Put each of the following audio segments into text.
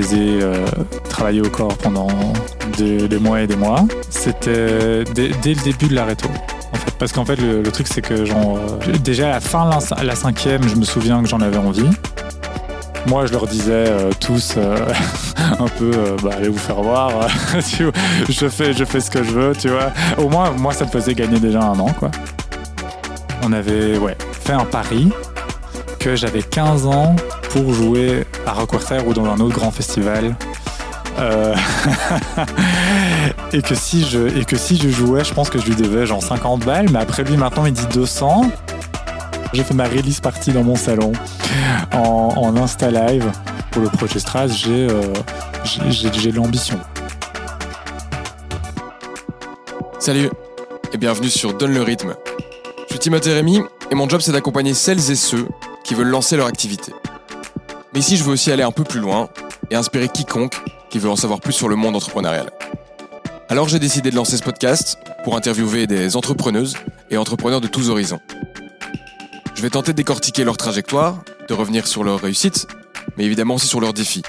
les ai euh, au corps pendant des, mois et des mois. C'était dès, le début de la réto. En fait, parce qu'en fait, le, truc, c'est que genre, euh, déjà à la fin la, la cinquième, je me souviens que j'en avais envie. Moi, je leur disais euh, tous euh, un peu, euh, bah, allez vous faire voir. je fais, je fais ce que je veux, tu vois. Au moins, moi, ça me faisait gagner déjà un an, quoi. On avait, ouais, fait un pari que j'avais 15 ans pour jouer à Rockwater ou dans un autre grand festival. Euh, et que si je et que si je jouais, je pense que je lui devais genre 50 balles, mais après lui maintenant il dit 200. J'ai fait ma release party dans mon salon en, Insta Live pour le projet Stras. J'ai euh, l'ambition. Salut et bienvenue sur Donne le rythme. Je suis Timothée Rémy et mon job c'est d'accompagner celles et ceux qui veulent lancer leur activité. Mais ici je veux aussi aller un peu plus loin et inspirer quiconque qui veut en savoir plus sur le monde entrepreneurial. Alors j'ai décidé de lancer ce podcast pour interviewer des entrepreneuses et entrepreneurs de tous horizons. Je vais tenter de décortiquer leur trajectoire, de revenir sur leurs réussites, mais évidemment aussi sur leurs défis.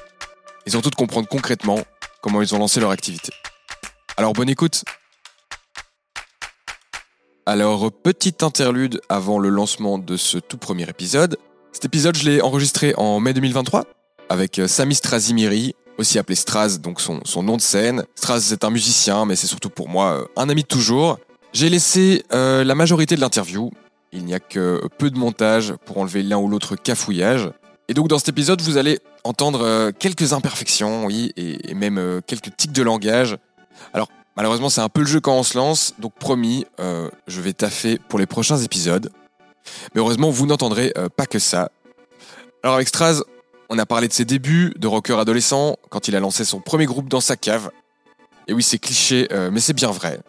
Et surtout de comprendre concrètement comment ils ont lancé leur activité. Alors bonne écoute alors, petite interlude avant le lancement de ce tout premier épisode. Cet épisode, je l'ai enregistré en mai 2023 avec euh, Sami Strazimiri, aussi appelé Straz, donc son, nom de scène. Straz, c'est un musicien, mais c'est surtout pour moi euh, un ami de toujours. J'ai laissé euh, la majorité de l'interview. Il n'y a que peu de montage pour enlever l'un ou l'autre cafouillage. Et donc, dans cet épisode, vous allez entendre quelques imperfections, oui, et, même quelques tics de langage. Alors, Malheureusement, c'est un peu le jeu quand on se lance, donc promis, je vais taffer pour les prochains épisodes. Mais heureusement, vous n'entendrez euh, pas que ça. Alors avec Straz, on a parlé de ses débuts de rocker adolescent, quand il a lancé son premier groupe dans sa cave. Et oui, c'est cliché, euh, mais c'est bien vrai.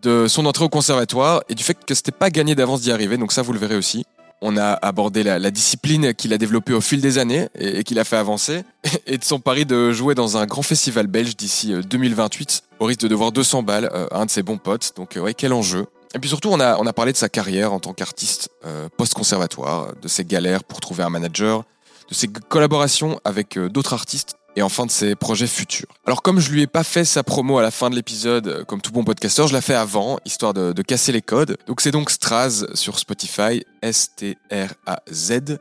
De son entrée au conservatoire et du fait que c'était pas gagné d'avance d'y arriver, donc ça vous le verrez aussi. On a abordé la, discipline qu'il a développée au fil des années et, et qu'il a fait avancer, et de son pari de jouer dans un grand festival belge d'ici euh, 2028, au risque de devoir 200 balles euh, à un de ses bons potes. Donc euh, ouais, quel enjeu. Et puis surtout, on a, on a parlé de sa carrière en tant qu'artiste euh, post-conservatoire, de ses galères pour trouver un manager, de ses collaborations avec euh, d'autres artistes et enfin de ses projets futurs. Alors comme je lui ai pas fait sa promo à la fin de l'épisode, euh, comme tout bon podcasteur, je la fais avant, histoire de, de casser les codes. Donc c'est donc Straz sur Spotify, S-T-R-A-Z,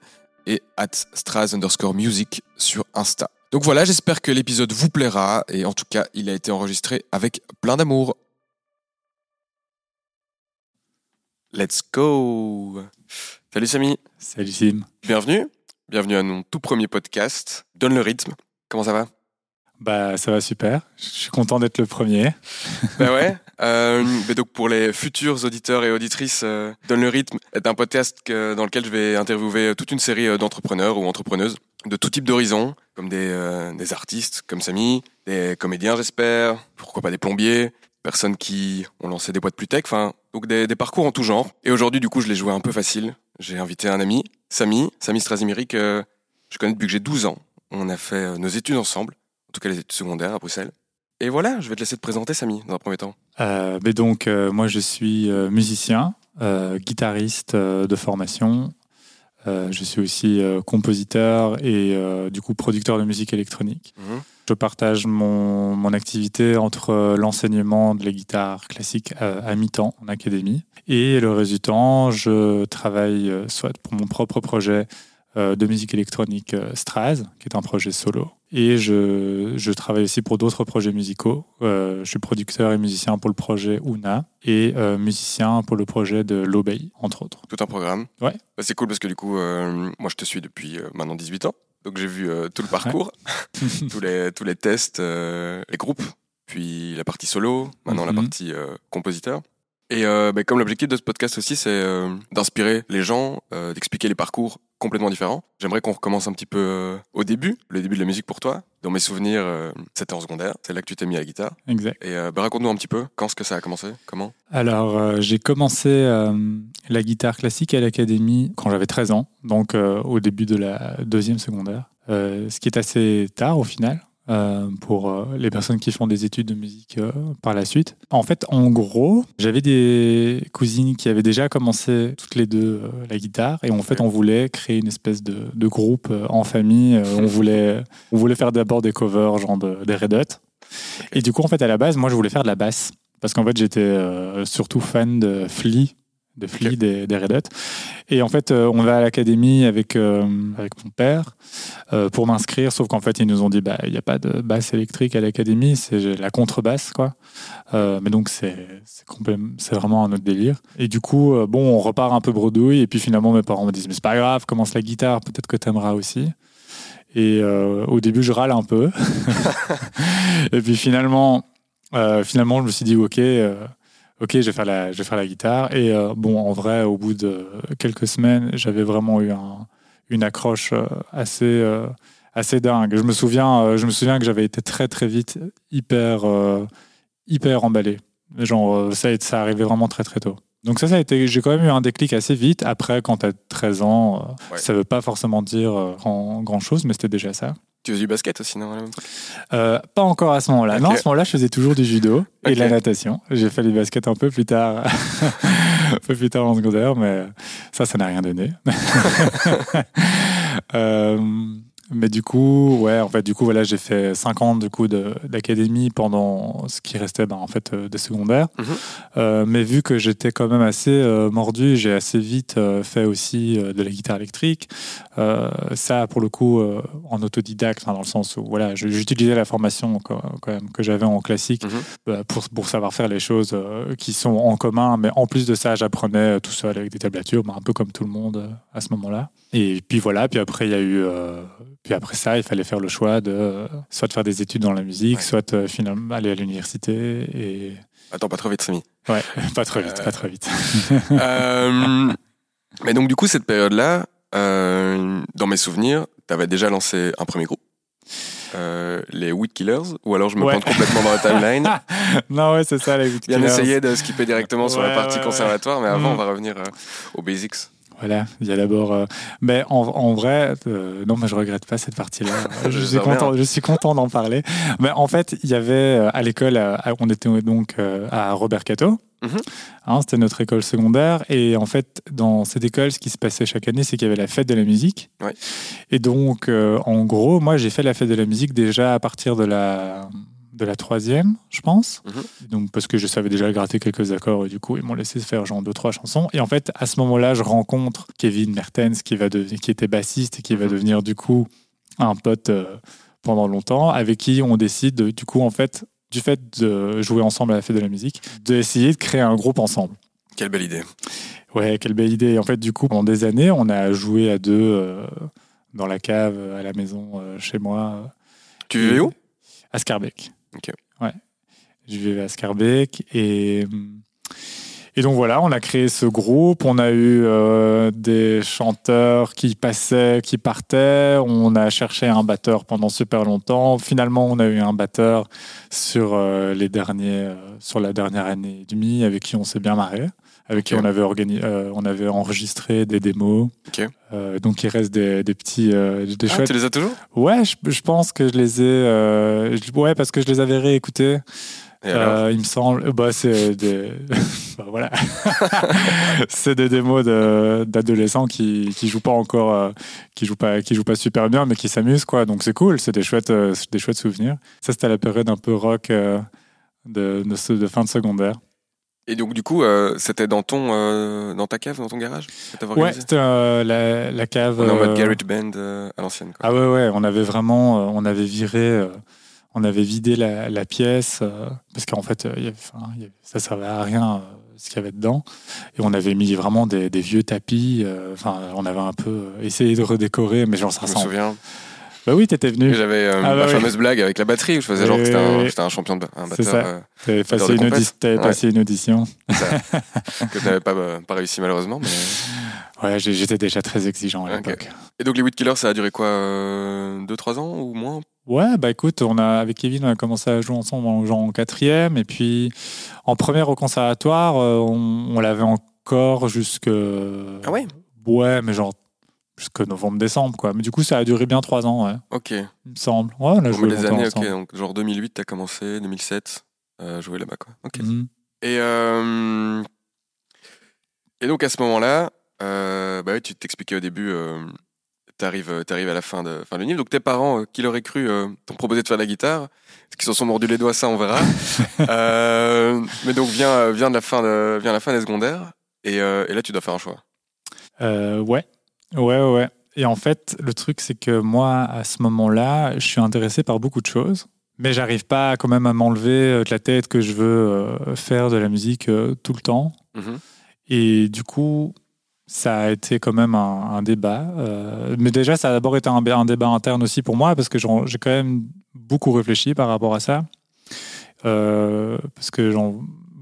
et at Straz underscore music sur Insta. Donc voilà, j'espère que l'épisode vous plaira, et en tout cas, il a été enregistré avec plein d'amour. Let's go Salut Samy, Salut Sim. bienvenue. Bienvenue à mon tout premier podcast, Donne le rythme. Comment ça va? Bah ça va super. Je suis content d'être le premier. Bah ouais. Euh, mais donc pour les futurs auditeurs et auditrices, euh, Donne le rythme est un podcast que- dans lequel je vais interviewer toute une série euh, d'entrepreneurs ou entrepreneuses de tout type d'horizons, comme des, euh, des artistes comme Samy, des comédiens j'espère, pourquoi pas des plombiers, personnes qui ont lancé des boîtes plus tech, enfin donc des, des parcours en tout genre. Et aujourd'hui du coup je l'ai joué un peu facile. J'ai invité un ami, Samy, Samy Strazimiri que je connais depuis que j'ai 12 ans. On a fait euh, nos études ensemble, en tout cas les études secondaires à Bruxelles. Et voilà, je vais te laisser te présenter Samy dans un premier temps. Euh, mais donc, euh, moi, je suis euh, musicien, euh, guitariste euh, de formation. Euh, je suis aussi euh, compositeur et euh, du coup producteur de musique électronique. Mhm. Je partage mon, mon activité entre euh, l'enseignement de la guitare classique à mi-temps en académie et le reste du temps, je travaille euh, soit pour mon propre projet euh, de musique électronique Straz, qui est un projet solo, et je, je travaille aussi pour d'autres projets musicaux. Euh, je suis producteur et musicien pour le projet Una et euh, musicien pour le projet de l'Obey, entre autres. Tout un programme. Ouais. Bah, c'est cool parce que du coup, euh, moi je te suis depuis maintenant 18 ans. Donc j'ai vu euh, tout le parcours, tous, les, tous les tests, euh, les groupes, puis la partie solo, maintenant la Mhm. partie euh, compositeur. Et euh, bah, comme l'objectif de ce podcast aussi, c'est euh, d'inspirer les gens, euh, d'expliquer les parcours complètement différents. J'aimerais qu'on recommence un petit peu euh, au début, le début de la musique pour toi. Dans mes souvenirs, euh, c'était en secondaire, c'est là que tu t'es mis à la guitare. Exact. Et euh, bah, raconte-nous un petit peu, quand est-ce que ça a commencé? Comment? Alors, euh, j'ai commencé euh, la guitare classique à l'académie quand j'avais 13 ans, donc euh, au début de la deuxième secondaire, Euh, ce qui est assez tard au final. Euh, pour euh, les personnes qui font des études de musique euh, par la suite. En fait, en gros, j'avais des cousines qui avaient déjà commencé toutes les deux la guitare et en fait, on voulait créer une espèce de, de groupe en famille. On, voulait, on voulait faire d'abord des covers, genre de- des Red Hot. Et du coup, en fait, à la base, moi, je voulais faire de la basse parce qu'en fait, j'étais surtout fan de Flea, de Flea Ok. des, des Red. Et en fait, euh, on va à l'académie avec, euh, avec mon père euh, pour m'inscrire, sauf qu'en fait, ils nous ont dit, bah, il n'y a pas de basse électrique à l'académie, c'est la contrebasse, quoi. Mais donc, c'est vraiment un autre délire. Et du coup, bon, on repart un peu bredouille, et puis finalement, mes parents me disent, mais c'est pas grave, commence la guitare, peut-être que t'aimeras aussi. Et au début, je râle un peu. et puis finalement, finalement, je me suis dit, ok, ok, je vais faire la, je vais faire la guitare. Et euh, bon, en vrai, au bout de quelques semaines, j'avais vraiment eu un- une accroche euh, assez, euh, assez dingue. Je me souviens, je me souviens que j'avais été très très vite hyper, euh, hyper emballé. Genre, ça, ça arrivait vraiment très très tôt. Donc ça, ça a été, j'ai quand même eu un déclic assez vite. Après, quand tu as 13 ans, Ouais. ça veut pas forcément dire grand, grand chose, mais c'était déjà ça. Tu faisais du basket aussi, non Euh, pas encore à ce moment-là. Non, à ce moment-là, je faisais toujours du judo et de la natation. J'ai fait du basket un peu plus tard, un peu plus tard en secondaire, mais ça, ça n'a rien donné. Euh, mais du coup, ouais, en fait, du coup, voilà, j'ai fait 5 ans du coup d'académie pendant ce qui restait, ben, en fait, euh, des secondaires. Mhm. Euh, mais vu que j'étais quand même assez euh, mordu, j'ai assez vite fait aussi de la guitare électrique. Ça, pour le coup, en autodidacte, hein, dans le sens où voilà, j'utilisais la formation quand, quand même que j'avais en classique Mhm. pour, pour savoir faire les choses qui sont en commun. Mais en plus de ça, j'apprenais tout seul avec des tablatures, ben, un peu comme tout le monde à ce moment-là. Et puis voilà, puis après, il y a eu. euh, puis après ça, il fallait faire le choix de euh, soit de faire des études dans la musique, Ouais. soit euh, finalement aller à l'université. Et Attends, pas trop vite, Samy. ouais, pas trop vite, Euh, pas trop vite. Mais donc, du coup, cette période-là, dans mes souvenirs, tu avais déjà lancé un premier groupe, euh, les Weed Killers, ou alors je me Ouais. plante complètement dans la timeline. non, ouais, c'est ça, les Weed Bien Killers. essayé de skipper directement sur la partie ouais, conservatoire, mais avant, Mm. on va revenir euh, aux basics. Voilà, il y a d'abord. euh, mais en, en vrai, euh, non, mais je regrette pas cette partie-là. je, suis content, bien. je suis content d'en parler. Mais en fait, il y avait euh, à l'école, on était donc à Robert Cato. Mhm. Hein, C'était notre école secondaire. Et en fait, dans cette école, ce qui se passait chaque année, c'est qu'il y avait la fête de la musique. Ouais. Et donc, euh, en gros, moi, j'ai fait la fête de la musique déjà à partir de la de la troisième, je pense. Mhm. Donc parce que je savais déjà gratter quelques accords et du coup ils m'ont laissé faire genre deux trois chansons. Et en fait à ce moment-là, je rencontre Kevin Mertens qui va devenir, qui était bassiste et qui va Mhm. devenir du coup un pote euh, pendant longtemps, avec qui on décide de- du coup en fait du fait de jouer ensemble à la fête de la musique, d'essayer de créer un groupe ensemble. Quelle belle idée. Ouais, quelle belle idée. Et en fait, du coup, pendant des années, on a joué à deux euh, dans la cave, à la maison, euh, chez moi, Tu vivais où? À Scarbeck. Ok. Ouais. Je vivais à Scarbeck et. Et donc voilà, on a créé ce groupe, on a eu euh, des chanteurs qui passaient, qui partaient, on a cherché un batteur pendant super longtemps. Finalement, on a eu un batteur sur euh, les derniers, euh, sur la dernière année et demie, avec qui on s'est bien marré, avec qui on avait organi- euh, on avait enregistré des démos. Euh, donc il reste des, des petits, euh, des Ah, chouettes tu les as toujours? Ouais, je, je pense que je les ai. je- ouais, parce que je les avais réécoutés. Il me semble. Bah, c'est des. bah, voilà. c'est des démos de- d'adolescents qui qui jouent pas encore, qui jouent pas, qui jouent pas super bien, mais qui s'amusent quoi. Donc c'est cool. C'est des chouettes, des chouettes souvenirs. Ça, c'était à la période un peu rock de, de, ce- de fin de secondaire. Et donc, du coup, euh, c'était dans ton, euh, dans ta cave, dans ton garage Ouais, c'était euh, la, la cave. On est en mode euh, garage band à l'ancienne. Ah ouais, ouais, on avait vraiment, on avait viré, on avait vidé la, la pièce, parce qu'en fait, y avait- y ça servait à rien ce qu'il y avait dedans. Et on avait mis vraiment des, des vieux tapis, enfin, on avait un peu essayé de redécorer, mais genre ça Je me ressemble. souviens. Bah oui, t'étais venu, J'avais euh, Ah ma bah oui. fameuse blague avec la batterie où je faisais genre que un, j'étais un champion de un C'est batteur ça. euh, t'avais passé, une, compète. audi- t'avais Ouais. passé une audition. que je n'avais pas, euh, pas réussi malheureusement. mais- Ouais, j'étais déjà très exigeant à l'époque. Et donc les Weed Killers, ça a duré quoi 2-3 ans ou moins? Ouais, bah écoute, on a, avec Kevin, on a commencé à jouer ensemble en, genre en quatrième, et puis en première au conservatoire, euh, on, on l'avait encore jusque. Ah ouais? Ouais, mais genre jusqu'au novembre-décembre, quoi. Mais du coup, ça a duré bien trois ans, ouais, Ok. il me semble. Ouais, on a joué longtemps années, ok. ensemble. Donc, genre 2008, t'as commencé, 2007, euh, jouer là-bas, quoi. Ok. Mhm. Et, euh, et donc, à ce moment-là, euh, bah oui, tu t'expliquais au début, euh, t'arrives, t'arrives à la fin de, fin de livre. Donc, tes parents, qui l'auraient cru, t'ont proposé de faire de la guitare. Est-ce qu'ils s'en sont mordus les doigts, ça, on verra. Mais donc, vient, vient, de la fin de, vient la fin des secondaires. Et, et là, tu dois faire un choix. Ouais, ouais, ouais. Et en fait, le truc, c'est que moi, à ce moment-là, je suis intéressé par beaucoup de choses, mais j'arrive pas quand même à m'enlever euh, de la tête que je veux euh, faire de la musique euh, tout le temps. Mhm. Et du coup, ça a été quand même un, un débat. euh, mais déjà, ça a d'abord été un, un débat interne aussi pour moi, parce que j'ai quand même beaucoup réfléchi par rapport à ça. Euh, parce que genre,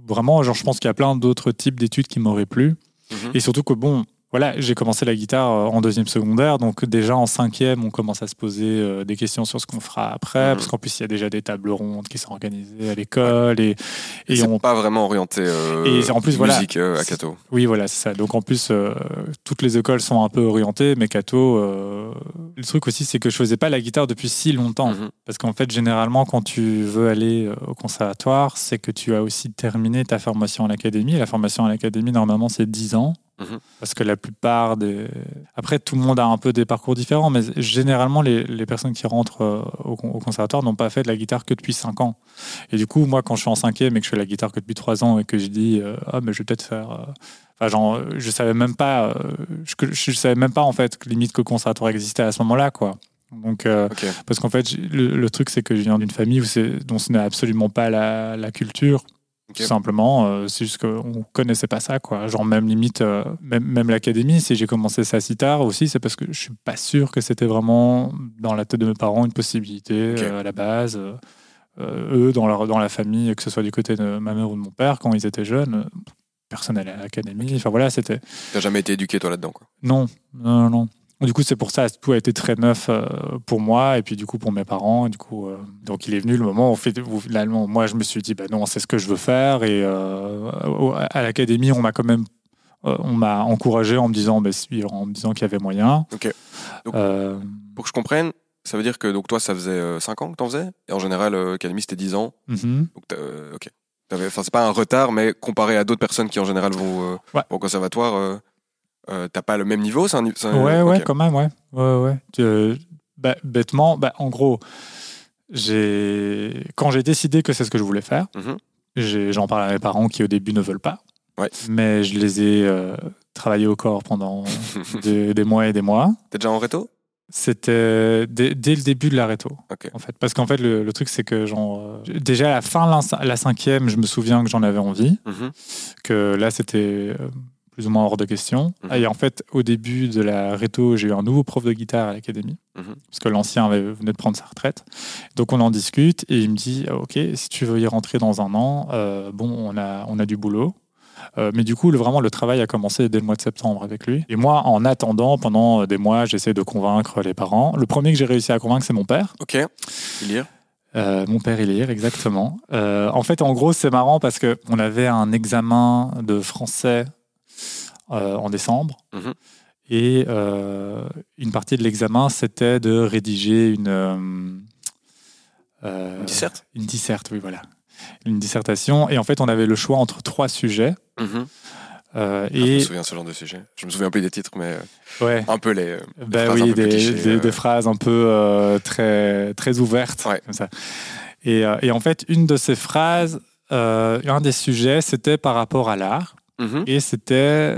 vraiment, genre, je pense qu'il y a plein d'autres types d'études qui m'auraient plu. Mhm. Et surtout que, bon, voilà, j'ai commencé la guitare euh, en deuxième secondaire, donc déjà en cinquième, on commence à se poser euh, des questions sur ce qu'on fera après, Mhm. parce qu'en plus, il y a déjà des tables rondes qui sont organisées à l'école. Et, Et et on, pas vraiment orienté euh, Et en plus, voilà. musique à Cato. oui, voilà, c'est ça. Donc en plus, euh, toutes les écoles sont un peu orientées, mais Cato, euh, le truc aussi, c'est que je faisais pas la guitare depuis si longtemps. Mhm. Parce qu'en fait, généralement, quand tu veux aller au conservatoire, c'est que tu as aussi terminé ta formation à l'académie. La formation à l'académie, normalement, c'est 10 ans. Mhm. Parce que la plupart des. Après, tout le monde a un peu des parcours différents, mais généralement, les, les personnes qui rentrent euh, au, con- au conservatoire n'ont pas fait de la guitare que depuis 5 ans. Et du coup, moi, quand je suis en cinquième et que je fais la guitare que depuis 3 ans et que je dis, euh, ah, mais je vais peut-être faire. euh, Enfin, genre, je savais même pas, je, savais même pas en fait que limite que le conservatoire existait à ce moment-là, quoi. Donc, euh, parce qu'en fait, le, le truc, c'est que je viens d'une famille où c'est, dont ce n'est absolument pas la, la culture. Tout simplement, euh, c'est juste qu'on connaissait pas ça, quoi. Genre, même limite, euh, même, même l'académie, si j'ai commencé ça si tard aussi, c'est parce que je suis pas sûr que c'était vraiment dans la tête de mes parents une possibilité euh, à la base. Euh, eux, dans, leur, dans la famille, que ce soit du côté de ma mère ou de mon père, quand ils étaient jeunes, personne n'allait à l'académie. Enfin voilà, c'était. T'as jamais été éduqué, toi, là-dedans, quoi. Non, non, non. Du coup, c'est pour ça, tout a été très neuf euh, pour moi et puis du coup pour mes parents. Et du coup, euh, donc il est venu le moment où finalement, moi, je me suis dit, bah non, c'est ce que je veux faire. Et euh, à l'académie, on m'a quand même, euh, on m'a encouragé en me disant, bah, en me disant qu'il y avait moyen. Ok. Donc- Pour que je comprenne, ça veut dire que donc toi, ça faisait 5 ans que t'en faisais Et en général, euh, Académie, c'était 10 ans. Donc, t'as- euh, ok. Enfin, c'est pas un retard, mais comparé à d'autres personnes qui en général vont, Ouais. vont au conservatoire, euh, t'as pas le même niveau c'est un, ni- c'est un- Ouais, ouais, quand même, ouais. ouais, ouais. Euh, bah, bêtement, bah, en gros, j'ai quand j'ai décidé que c'est ce que je voulais faire, Mhm. j'ai- j'en parle à mes parents qui au début ne veulent pas. Ouais. Mais je les ai euh, travaillés au corps pendant des, des mois et des mois. T'es déjà en réto? C'était dès, dès le début de la réto, Ok. en fait. Parce qu'en fait, le, le truc, c'est que genre, euh, déjà à la fin de la, la cinquième, je me souviens que j'en avais envie Mhm. que là, c'était euh, plus ou moins hors de question. Mhm. Et en fait, au début de la réto, j'ai eu un nouveau prof de guitare à l'académie, Mhm. parce que l'ancien venait de prendre sa retraite. Donc on en discute et il me dit, OK, si tu veux y rentrer dans un an, euh, bon, on a, on a du boulot. Euh, mais du coup, le, vraiment, le travail a commencé dès le mois de septembre avec lui. Et moi, en attendant, pendant des mois, j'essaie de convaincre les parents. Le premier que j'ai réussi à convaincre, c'est mon père. Ok. Lire. Euh, mon père Élire, exactement. Euh, en fait, en gros, c'est marrant parce que on avait un examen de français en décembre. Mhm. Et euh, une partie de l'examen, c'était de rédiger une... euh, euh, Une disserte? Une disserte, oui, voilà. Une dissertation. Et en fait, on avait le choix entre trois sujets. Mhm. Euh, Ah, Je me et souviens de ce genre de sujet. Je me souviens plus des titres, mais euh, ouais, un peu les. euh, bah phrases un oui, peu des, clichés, des- euh. des phrases un peu euh, très, très ouvertes, Ouais. comme ça. Et, euh, et en fait, une de ces phrases, euh, un des sujets, c'était par rapport à l'art. mhm. Et c'était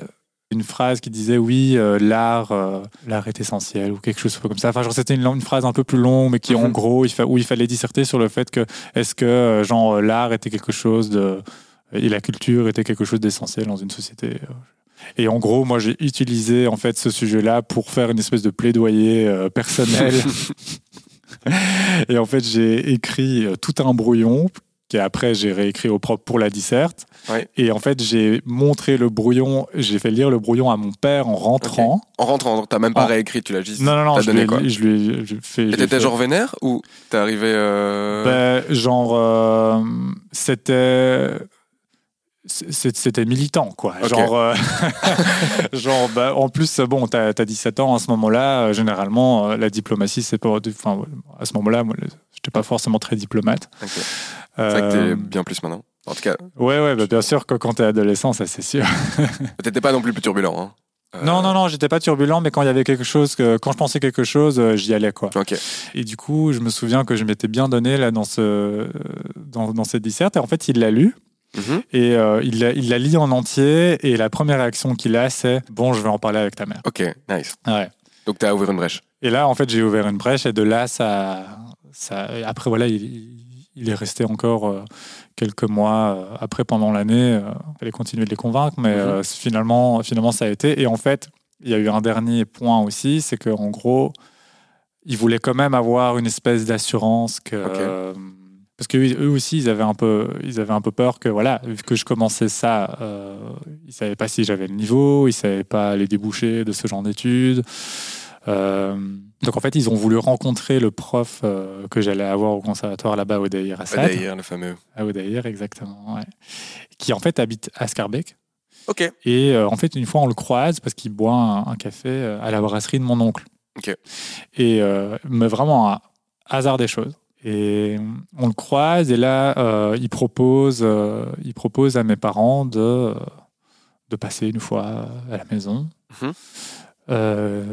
une phrase qui disait oui, euh, l'art, euh, l'art est essentiel ou quelque chose comme ça. Enfin, genre, c'était une, une phrase un peu plus longue, mais qui en Mhm. gros, il où il fallait disserter sur le fait que est-ce que euh, genre l'art était quelque chose de et la culture était quelque chose d'essentiel dans une société. Et en gros, moi, j'ai utilisé en fait ce sujet-là pour faire une espèce de plaidoyer euh, personnel. et en fait, j'ai écrit tout un brouillon qui après j'ai réécrit au propre pour la disserte. Ouais. Et en fait, j'ai montré le brouillon, j'ai fait lire le brouillon à mon père en rentrant. En rentrant, t'as même pas En- réécrit, tu l'as juste. Non, non, non, je donné lui, quoi je lui ai- fait. Et t'étais genre vénère ou t'es arrivé. euh, Ben, genre, euh, c'était. C'était militant, quoi. Genre, euh, genre bah, en plus, bon, t'as as 17 ans à ce moment-là. euh, généralement, euh, la diplomatie, c'est pas. Enfin, à ce moment-là, moi, j'étais pas forcément très diplomate. C'est vrai que t'es bien plus maintenant. En tout cas, ouais, ouais, bah, bien sûr que quand t'es adolescent, ça c'est sûr. peut-être pas non plus plus turbulent. Hein. Euh, Non, non, non, j'étais pas turbulent, mais quand il y avait quelque chose, que, quand je pensais quelque chose, j'y allais, quoi. Et du coup, je me souviens que je m'étais bien donné là dans ce dans, dans cette disserte. Et en fait, il l'a lu Mhm. et euh, il l'a il l'a lu en entier. Et la première réaction qu'il a, c'est bon, je vais en parler avec ta mère. Ok, nice. Ouais. Donc t'as ouvert une brèche. Et là, en fait, j'ai ouvert une brèche et de là, ça, ça. Après, voilà, il, il est resté encore euh, quelques mois euh, après pendant l'année. Il fallait continuer de les convaincre, mais Mhm. finalement, finalement, ça a été. Et en fait, il y a eu un dernier point aussi, c'est qu'en gros, il voulait quand même avoir une espèce d'assurance que. Parce que eux aussi, ils avaient un peu, ils avaient un peu peur que voilà, vu que je commençais ça, euh, ils savaient pas si j'avais le niveau, ils savaient pas les débouchés de ce genre d'études. Euh, donc en fait, ils ont voulu rencontrer le prof euh, que j'allais avoir au conservatoire là-bas au Daïr Assad. D'ailleurs, le fameux. À Odaïr, exactement. ouais. Qui en fait habite à Scarbeck. Ok. Et euh, en fait, une fois, on le croise parce qu'il boit un, un café à la brasserie de mon oncle. Ok. Et mais vraiment un hasard des choses. Et on le croise et là, euh, il propose, euh, il propose à mes parents de euh, de passer une fois à la maison. Mhm. Euh,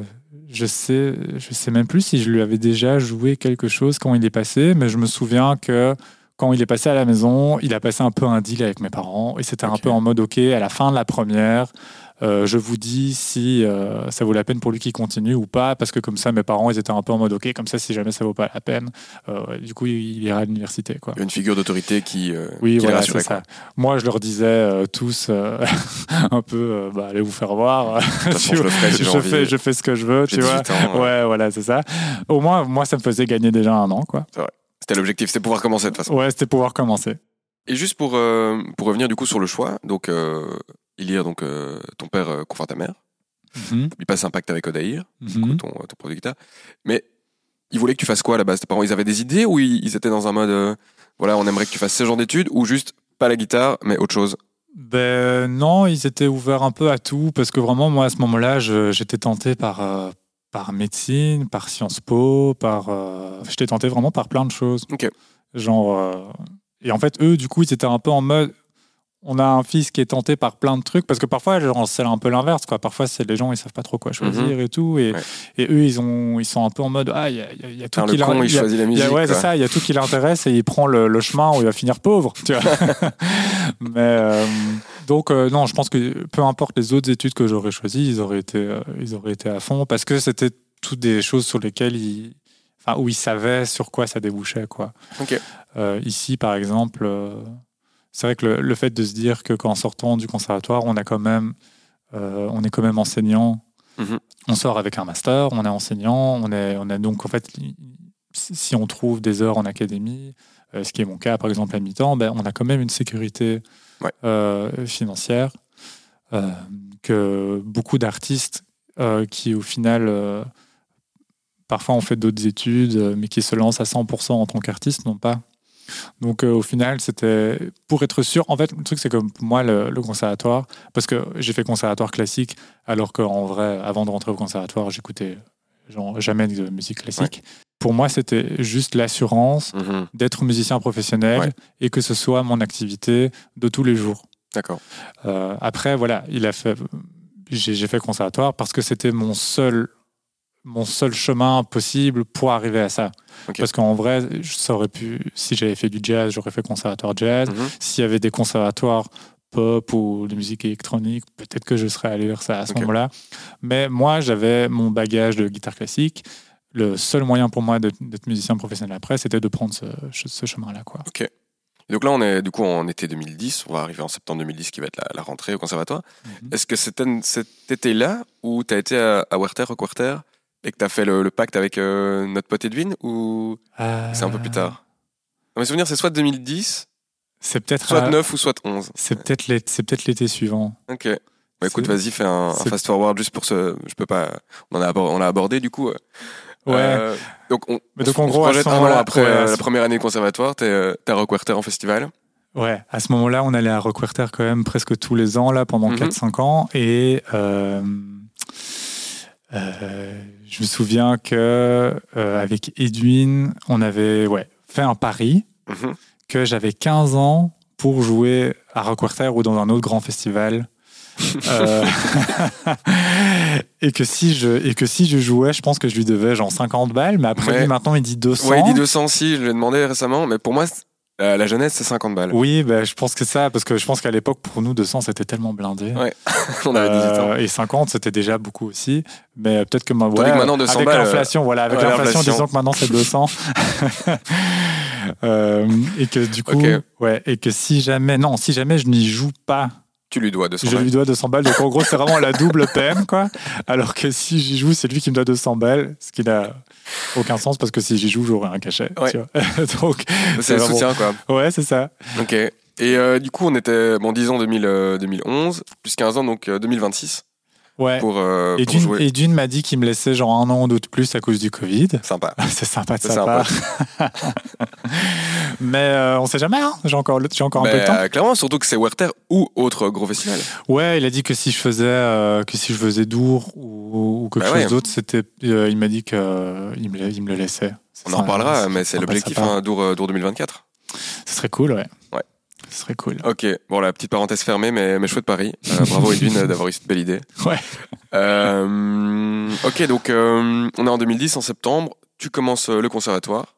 je sais, je sais même plus si je lui avais déjà joué quelque chose quand il est passé, mais je me souviens que quand il est passé à la maison, il a passé un peu un deal avec mes parents et c'était un peu en mode ok, à la fin de la première, euh, je vous dis si euh, ça vaut la peine pour lui qu'il continue ou pas, parce que comme ça, mes parents, ils étaient un peu en mode ok, comme ça, si jamais ça vaut pas la peine, euh, du coup, il ira à l'université, quoi. Une figure d'autorité qui, Oui, qui voilà, c'est ça. Moi, je leur disais tous un peu, bah, allez vous faire voir. Façon, je ferai si fais, je fais ce que je veux, tu vois. 18 ans. Ouais, voilà, c'est ça. Au moins, moi, ça me faisait gagner déjà un an, quoi. C'était l'objectif, c'était pouvoir commencer de toute façon. Ouais, c'était pouvoir commencer. Et juste pour, euh, pour revenir du coup sur le choix, donc euh, Ilir, donc euh, ton père euh, confond ta mère, Mhm, il passe un pacte avec Odaïr, mhm. ton, ton producteur, mais il voulait que tu fasses quoi à la base? Tes parents, ils avaient des idées ou ils, ils étaient dans un mode, euh, voilà, on aimerait que tu fasses ce genre d'études ou juste pas la guitare, mais autre chose? Ben non, ils étaient ouverts un peu à tout parce que vraiment, moi, à ce moment-là, j'étais tenté par, euh, par médecine, par Sciences Po, par. euh, j'étais tenté vraiment par plein de choses. Ok. Genre. euh, et en fait, eux, du coup, ils étaient un peu en mode. On a un fils qui est tenté par plein de trucs parce que parfois, c'est un peu l'inverse. quoi. Parfois, c'est les gens, ils savent pas trop quoi choisir et tout. Et, Ouais. et eux, ils, ont, ils sont un peu en mode Ah, il y a, y y tout qui le con, l'in- il il y a- choisit la il y musique. a- ouais, c'est quoi. ça, il y a tout qui l'intéresse et il prend le, le chemin où il va finir pauvre, tu vois. Mais euh, donc euh, non, je pense que peu importe les autres études que j'aurais choisies, ils auraient été, euh, ils auraient été à fond parce que c'était toutes des choses sur lesquelles ils, enfin où ils savaient sur quoi ça débouchait quoi. Ici, par exemple, c'est vrai que le, le fait de se dire que qu'en sortant du conservatoire, on a quand même, euh, on est quand même enseignant. Mhm. On sort avec un master, on est enseignant, on est, on est donc en fait, si on trouve des heures en académie, euh, ce qui est mon cas par exemple à mi-temps, ben, on a quand même une sécurité Ouais. euh, financière que beaucoup d'artistes qui au final parfois ont fait d'autres études mais qui se lancent à 100% en tant qu'artiste n'ont pas. Donc euh, au final, c'était pour être sûr. En fait, le truc c'est que pour moi le, le conservatoire, parce que j'ai fait conservatoire classique, alors qu'en vrai, avant de rentrer au conservatoire, j'écoutais genre jamais de musique classique. Pour moi, c'était juste l'assurance Mhm. d'être musicien professionnel Ouais. et que ce soit mon activité de tous les jours. D'accord. Euh, après, voilà, il a fait. J'ai fait conservatoire parce que c'était mon seul, mon seul chemin possible pour arriver à ça. Ok. Parce qu'en vrai, ça aurait pu. Si j'avais fait du jazz, j'aurais fait conservatoire jazz. Mhm. S'il y avait des conservatoires pop ou de musique électronique, peut-être que je serais allé vers ça à ce Ok. moment-là. Mais moi, j'avais mon bagage de guitare classique. Le seul moyen pour moi d'être musicien professionnel après, c'était de prendre ce, ce chemin-là. Et donc là, on est du coup en été 2010, on va arriver en septembre 2010 qui va être la, la rentrée au conservatoire. Mhm. Est-ce que c'était cet été-là où tu as été à, à Werther, au Quarter, et que tu as fait le, le pacte avec euh, notre pote Edwin, ou c'est un peu plus tard? Dans mes souvenirs, c'est soit 2010, C'est peut-être soit à- 9 ou soit 11. C'est peut-être l'été, suivant. Ok. Bah écoute, vas-y, fais un, fast forward juste pour ce. Je peux pas. On en a abordé, on l'a abordé du coup. Ouais. Euh, donc on, donc, se- en se gros, ce un an après ouais, euh, la première année de conservatoire, t'es euh, à Rock Werther en festival. Ouais, à ce moment-là, on allait à Rockwerter quand même presque tous les ans, là, pendant Mhm. 4-5 ans. Et euh, euh, je me souviens que euh, avec Edwin, on avait ouais, fait un pari Mhm. que j'avais 15 ans pour jouer à Rockwerter ou dans un autre grand festival. Euh, et que si je et que si je jouais, je pense que je lui devais genre 50 balles, mais après Ouais. lui maintenant il dit 200. Ouais, il dit 200 aussi, je l'ai demandé récemment, mais pour moi, euh, la jeunesse, c'est 50 balles. Oui, ben, je pense que ça, parce que je pense qu'à l'époque, pour nous, 200, c'était tellement blindé. Ouais, On avait 18 ans. Euh, et 50, c'était déjà beaucoup aussi. Mais euh, peut-être que, ouais, que maintenant, 200 avec balles, l'inflation, voilà, avec ouais, l'inflation, disons que maintenant c'est 200. Euh, et que du coup, Ok. ouais, et que si jamais, non, si jamais je n'y joue pas, Tu lui dois 200 je balles. lui dois 200 balles. Donc en gros, c'est vraiment la double peine, quoi. Alors que si j'y joue, c'est lui qui me doit 200 balles, ce qui n'a aucun sens parce que si j'y joue, j'aurai un cachet. Ouais. tu vois. Donc, C'est le soutien, quoi. ouais, c'est ça. Ok. Et euh, du coup, on était, bon, disons 2000, euh, 2011, plus 15 ans, donc euh, 2026, Ouais. pour, euh, Et pour d'une, jouer. et d'une m'a dit qu'il me laissait genre un an ou deux de plus à cause du Covid. Sympa. C'est sympa de sa part. Mais euh, on sait jamais, hein. j'ai encore, j'ai encore un peu Mais, de temps. euh, clairement, surtout que c'est Werther ou autre gros festival. Ouais, il a dit que si je faisais, euh, que si je faisais Dour ou, ou quelque Bah chose ouais. d'autre, c'était, il m'a dit qu'il il me, le- il me le laissait. On Ça- en reparlera, mais c'est l'objectif, hein, Dour, Dour 2024. Ce serait cool, ouais. Ouais. Ce serait cool. Ok, bon, la petite parenthèse fermée, mais, mais chouette Paris. Euh, bravo Edwin d'avoir eu cette belle idée. Ouais. Euh, ok, donc euh, on est en 2010, en septembre. Tu commences le conservatoire.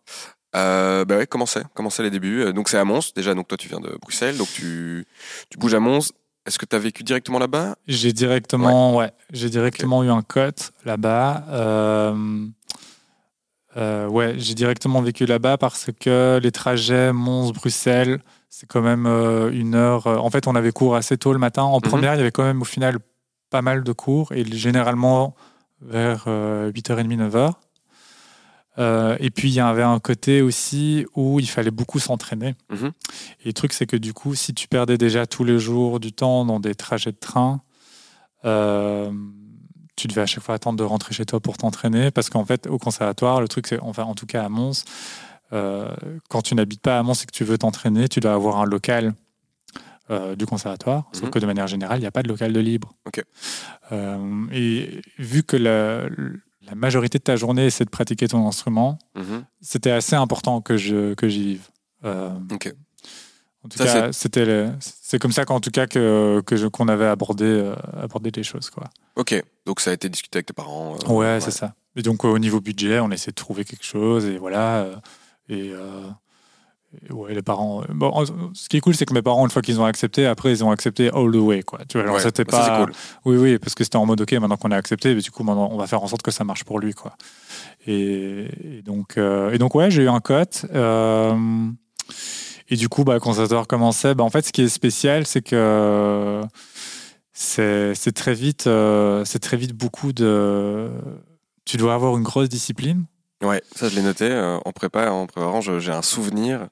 Euh, bah ouais, comment c'est? Comment c'est les débuts? Donc c'est à Mons, déjà, donc toi tu viens de Bruxelles, donc tu, tu bouges à Mons. Est-ce que tu as vécu directement là-bas? J'ai directement, ouais, j'ai directement eu un cote là-bas. Euh, euh, ouais, j'ai directement vécu là-bas parce que les trajets Mons-Bruxelles, c'est quand même euh, une heure. euh, En fait, on avait cours assez tôt le matin. En première, il y avait quand même au final pas mal de cours et généralement vers euh, 8h30, 9h. Euh, et puis, il y avait un côté aussi où il fallait beaucoup s'entraîner. Mhm. Et le truc, c'est que du coup, si tu perdais déjà tous les jours du temps dans des trajets de train, euh, tu devais à chaque fois attendre de rentrer chez toi pour t'entraîner. Parce qu'en fait, au conservatoire, le truc, c'est, enfin, en tout cas à Mons, quand tu n'habites pas à Mons et que tu veux t'entraîner, tu dois avoir un local euh, du conservatoire. Sauf Mhm. que de manière générale, il n'y a pas de local de libre. Ok. Euh, et vu que la, la majorité de ta journée, c'est de pratiquer ton instrument, Mhm. c'était assez important que je que j'y vive. Euh, en tout Ça, cas, c'était le- c'est comme ça qu'en tout cas que, que je- qu'on avait abordé euh, abordé les choses quoi. Ok, donc ça a été discuté avec tes parents. euh, ouais, c'est ça. Et donc euh, au niveau budget, on essaie de trouver quelque chose et voilà. Et, euh, et ouais, les parents. Bon, ce qui est cool, c'est que mes parents, une fois qu'ils ont accepté, après ils ont accepté all the way quoi. Tu vois, genre, Ouais, c'était bah, pas. cool. Oui, oui, parce que c'était en mode OK, maintenant qu'on a accepté, mais du coup, maintenant, on va faire en sorte que ça marche pour lui, quoi. Et, et donc, euh, et donc, ouais, j'ai eu un cote. euh, et du coup, bah, quand ça commençait, bah, en fait, ce qui est spécial, c'est que c'est c'est très vite, euh, c'est très vite beaucoup de. Tu dois avoir une grosse discipline. Ouais, ça je l'ai noté euh, en prépa, en préparant, j'ai un souvenir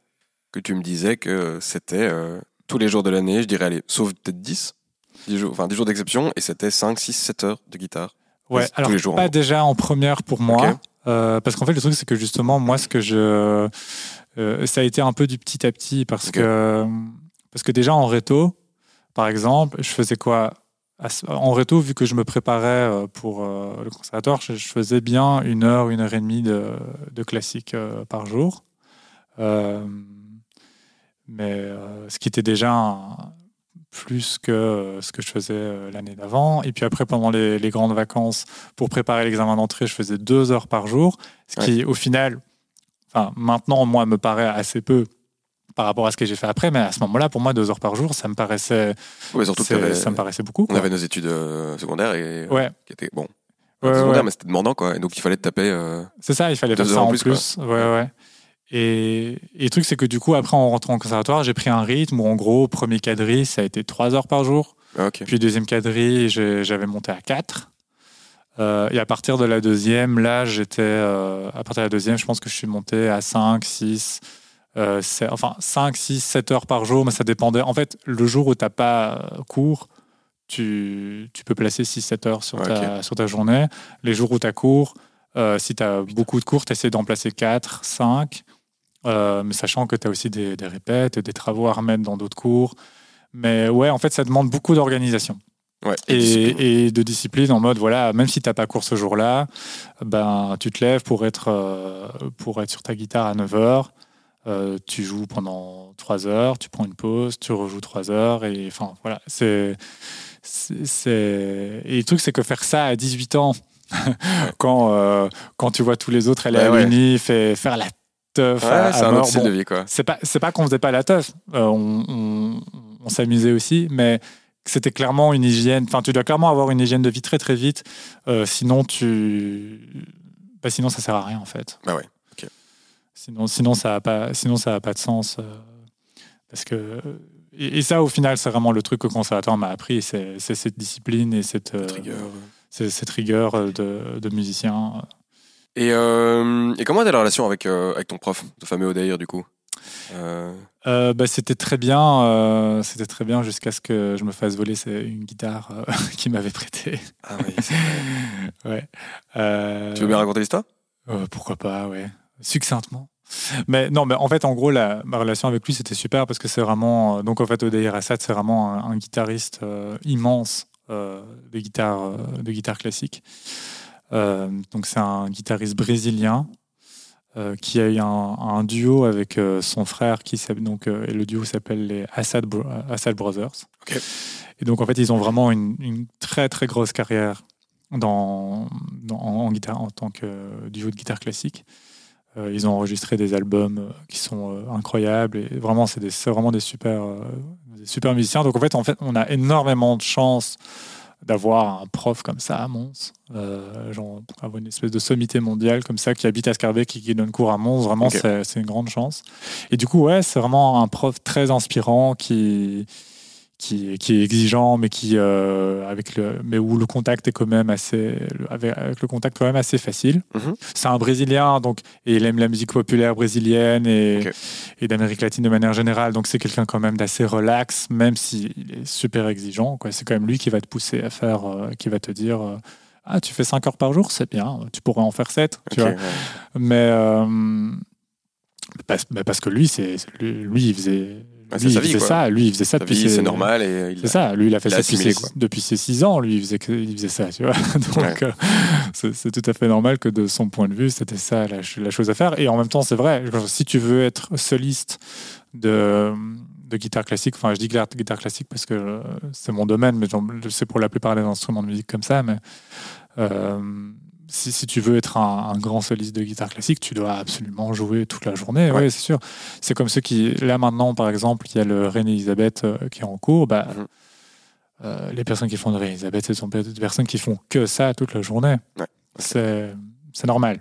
que tu me disais que c'était euh, tous les jours de l'année, je dirais, allez, sauf peut-être 10, 10 jours, enfin 10 jours d'exception, et c'était 5, 6, 7 heures de guitare. Ouais, tous alors les jours, pas déjà en première pour moi, euh, parce qu'en fait le truc c'est que justement moi ce que je, euh, ça a été un peu du petit à petit parce que parce que déjà en réto, par exemple, je faisais quoi? En réto, vu que je me préparais euh, pour euh, le conservatoire, je, faisais bien une heure, une heure et demie de, de classique euh, par jour. Euh, mais ce qui était déjà un- plus que ce que je faisais l'année d'avant. Et puis après, pendant les, les grandes vacances, pour préparer l'examen d'entrée, je faisais deux heures par jour, ce qui, au final, enfin, maintenant, moi, me paraît assez peu par rapport à ce que j'ai fait après, mais à ce moment-là, pour moi, deux heures par jour, ça me paraissait, Ouais, surtout ça me paraissait beaucoup. on quoi. avait nos études euh, secondaires et euh, Ouais, qui étaient bon, ouais, secondaires, mais c'était demandant quoi, et donc il fallait te taper. euh, c'est ça, il fallait faire ça en plus, plus. Ouais, ouais. Et, et le truc, c'est que du coup, après, en rentrant au conservatoire, j'ai pris un rythme où, en gros, premier quadrille, ça a été trois heures par jour. ah. Puis deuxième quadrille, j'avais monté à 4. et à partir de la deuxième, là, j'étais. euh, à partir de la deuxième, je pense que je suis monté à 5, 6, euh, enfin 5, 6, 7 heures par jour, mais ça dépendait. En fait, le jour où tu n'as pas euh, cours, tu, tu peux placer 6, 7 heures sur, Ouais, ta, sur ta journée. Les jours où tu as cours, euh, si tu as beaucoup de cours, tu essaies d'en placer 4, 5. euh, mais sachant que tu as aussi des, des répètes, des travaux à remettre dans d'autres cours. Mais ouais, en fait, ça demande beaucoup d'organisation. Ouais, et de discipline en mode, voilà, même si tu n'as pas cours ce jour-là, ben, tu te lèves pour être, euh, pour être sur ta guitare à 9h. tu joues pendant 3 heures, tu prends une pause, tu rejoues 3 heures. Et enfin, voilà. C'est, c'est, Et le truc, c'est que faire ça à 18 ans, quand, euh, quand tu vois tous les autres aller Ouais, à ouais. l'unif et faire la teuf Ouais, à, c'est à un mort, autre style bon, de vie, quoi. c'est pas c'est pas qu'on faisait pas la teuf Euh, on, on- on s'amusait aussi mais c'était clairement une hygiène enfin tu dois clairement avoir une hygiène de vie très très vite Euh, sinon tu bah, sinon ça sert à rien en fait Bah ouais. Sinon sinon ça a pas sinon ça a pas de sens euh, parce que et, et ça au final c'est vraiment le truc que le conservatoire m'a appris c'est cette discipline et cette euh, Rigueur. cette rigueur euh, de, de musicien Et, euh, et comment était la relation avec, avec ton prof, ton fameux Odair, du coup? Euh, bah, c'était très bien, euh, c'était très bien jusqu'à ce que je me fasse voler une guitare euh, qu'il m'avait prêtée. Ah oui. Ouais. Tu veux bien raconter l'histoire? Pourquoi pas, ouais. Succinctement. Mais non, mais en fait, en gros, la, ma relation avec lui, c'était super parce que c'est vraiment. euh, donc, en fait, Odair Assad, c'est vraiment un, un guitariste euh, immense euh, de, guitare, de guitare classique. Donc, c'est un guitariste brésilien qui a eu un, un duo avec son frère, qui donc, et le duo s'appelle les Assad, Bro- Assad Brothers. Et donc, en fait, ils ont vraiment une, une très, très grosse carrière dans, dans- en, en guitare, en tant que duo de guitare classique. Euh, ils ont enregistré des albums euh, qui sont euh, incroyables et vraiment, c'est vraiment des super, des super musiciens. Donc, en fait, en fait, on a énormément de chance d'avoir un prof comme ça à Mons, euh, genre avoir une espèce de sommité mondiale comme ça qui habite à Scarbeck et qui donne cours à Mons. Vraiment, c'est une grande chance. Et du coup, ouais, c'est vraiment un prof très inspirant qui qui, qui est exigeant, mais qui euh, avec le, mais où le contact est quand même assez, avec, avec le contact quand même assez facile. Mhm. C'est un Brésilien, donc et il aime la musique populaire brésilienne et, et d'Amérique latine de manière générale. Donc c'est quelqu'un quand même d'assez relax, même s'il est super exigeant. Quoi. C'est quand même lui qui va te pousser à faire, euh, qui va te dire. euh, ah, tu fais 5 heures par jour, c'est bien, tu pourrais en faire 7. Tu vois. ouais. Mais euh, parce, mais parce que lui, c'est lui, lui, il faisait, Bah, c'est lui, sa il vie, faisait quoi. ça. Lui, il faisait ça depuis ses- c'est normal et il C'est ça. Lui, il a fait il ça depuis ses, depuis ses 6 ans. Lui, il faisait, il faisait ça, tu vois. Donc, euh, c'est c'est tout à fait normal que de son point de vue, c'était ça la, ch- la chose à faire. Et en même temps, c'est vrai. genre, Si tu veux être soliste de de guitare classique, enfin je dis guitare, classique parce que euh, c'est mon domaine, mais c'est pour la plupart des instruments de musique comme ça, mais euh, si, si tu veux être un, un grand soliste de guitare classique, tu dois absolument jouer toute la journée. Ouais. Oui, c'est sûr. C'est comme ceux qui, là maintenant, par exemple, il y a le Reine Elisabeth euh, qui est en cours. Bah, Mhm. euh, les personnes qui font le Reine Elisabeth, ce sont des personnes qui font que ça toute la journée. Ouais. C'est c'est normal.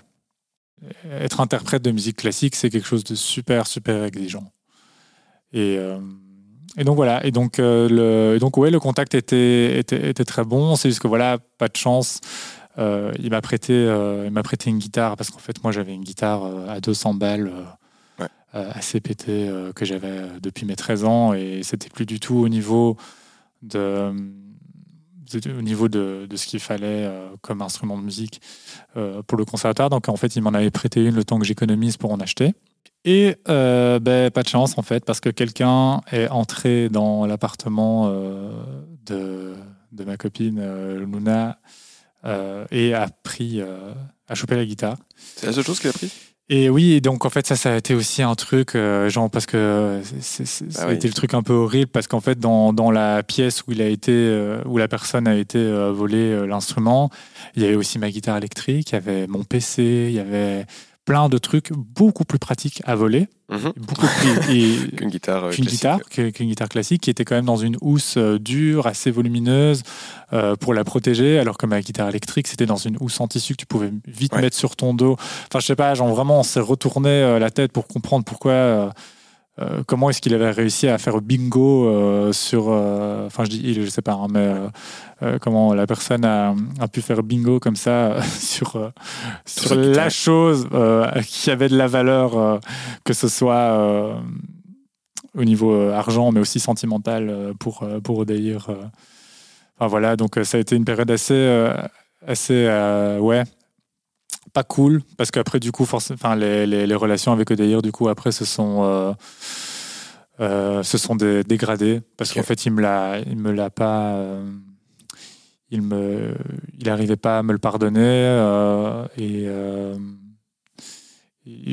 Être interprète de musique classique, c'est quelque chose de super, super exigeant. Et, euh, et donc voilà. Et donc, euh, le, et donc ouais, le contact était, était, était très bon. C'est juste que voilà, pas de chance. Euh, il m'a prêté, euh, il m'a prêté une guitare parce qu'en fait, moi, j'avais une guitare euh, à 200 balles. euh, Ouais. assez pétée que j'avais depuis mes 13 ans et c'était plus du tout au niveau de, de- au niveau de, de ce qu'il fallait comme instrument de musique pour le conservatoire. Donc en fait, il m'en avait prêté une le temps que j'économise pour en acheter. Et ben, pas de chance en fait, parce que quelqu'un est entré dans l'appartement de, de ma copine Luna et a pris, euh, a chopé la guitare. C'est la seule chose qu'il a pris? Et oui, et donc en fait, ça, ça a été aussi un truc, euh, genre, parce que c'est- c'est- ça Ah a oui. été le truc un peu horrible, parce qu'en fait, dans, dans la pièce où il a été, euh, où la personne a été euh, volée euh, l'instrument, il y avait aussi ma guitare électrique, il y avait mon PC, il y avait plein de trucs beaucoup plus pratiques à voler, beaucoup plus. et- Qu'une guitare. euh, qu'une classique. guitare, guitare classique, qui était quand même dans une housse euh, dure, assez volumineuse, euh, pour la protéger, alors que ma guitare électrique, c'était dans une housse en tissu que tu pouvais vite Ouais. mettre sur ton dos. Enfin, je sais pas, genre vraiment, on s'est retourné euh, la tête pour comprendre pourquoi. euh, euh, comment est-ce qu'il avait réussi à faire bingo euh, sur. euh, Enfin, je dis il, je sais pas, hein, mais comment la personne a, a pu faire bingo comme ça sur, sur la chose qui avait de la valeur, que ce soit au niveau argent, mais aussi sentimental pour, pour Odair. euh. Enfin voilà, donc ça a été une période assez, assez ouais, pas cool parce qu'après du coup forcément enfin les, les, les relations avec Odeir du coup après se sont euh, euh, se sont dé- dégradées parce qu'en fait il me l'a il me l'a pas euh, il me il arrivait pas à me le pardonner euh, et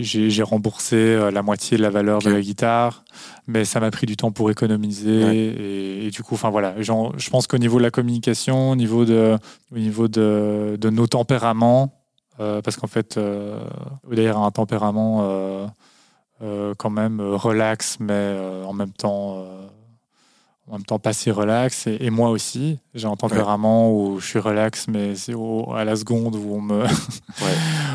j'ai remboursé la moitié de la valeur de la guitare mais ça m'a pris du temps pour économiser Ouais. et, et du coup enfin voilà je pense qu'au niveau de la communication au niveau de au niveau de, de nos tempéraments parce qu'en fait euh, Odair a un tempérament euh, euh, quand même euh, relax mais euh, en même temps euh, en même temps pas si relax et, et moi aussi j'ai un tempérament où je suis relax mais c'est au- à la seconde où on me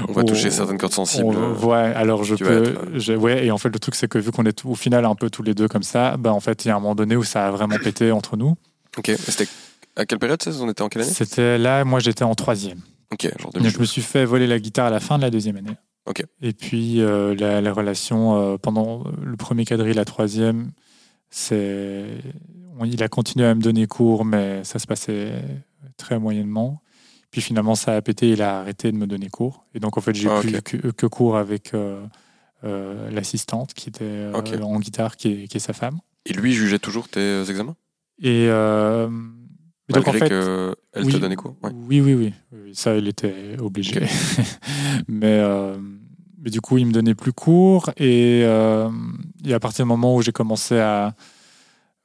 On va toucher certaines cordes sensibles. on- ouais, alors je peux. être, euh, ouais, et en fait, le truc, c'est que vu qu'on est au final un peu tous les deux comme ça, bah, en fait, il y a un moment donné où ça a vraiment pété entre nous. Ok. C'était à quelle période ça? On était en quelle année? C'était là, moi, j'étais en troisième. Ok, genre Donc, je me 2012. suis fait voler la guitare à la fin de la deuxième année. Ok. Et puis, euh, la, la relation euh, pendant le premier quadrille, la troisième, c'est. on- Il a continué à me donner cours, mais ça se passait très moyennement. Puis finalement, ça a pété, il a arrêté de me donner cours. Et donc, en fait, j'ai Ah, plus que, que cours avec euh, euh, l'assistante qui était en guitare, qui est, qui est sa femme. Et lui jugeait toujours tes examens? Et euh, et donc, en Malgré oui, te donnait quoi Ouais. Oui, oui, oui, oui. Ça, il était obligé. mais, euh, mais du coup, il me donnait plus cours. Et, euh, et à partir du moment où j'ai commencé à.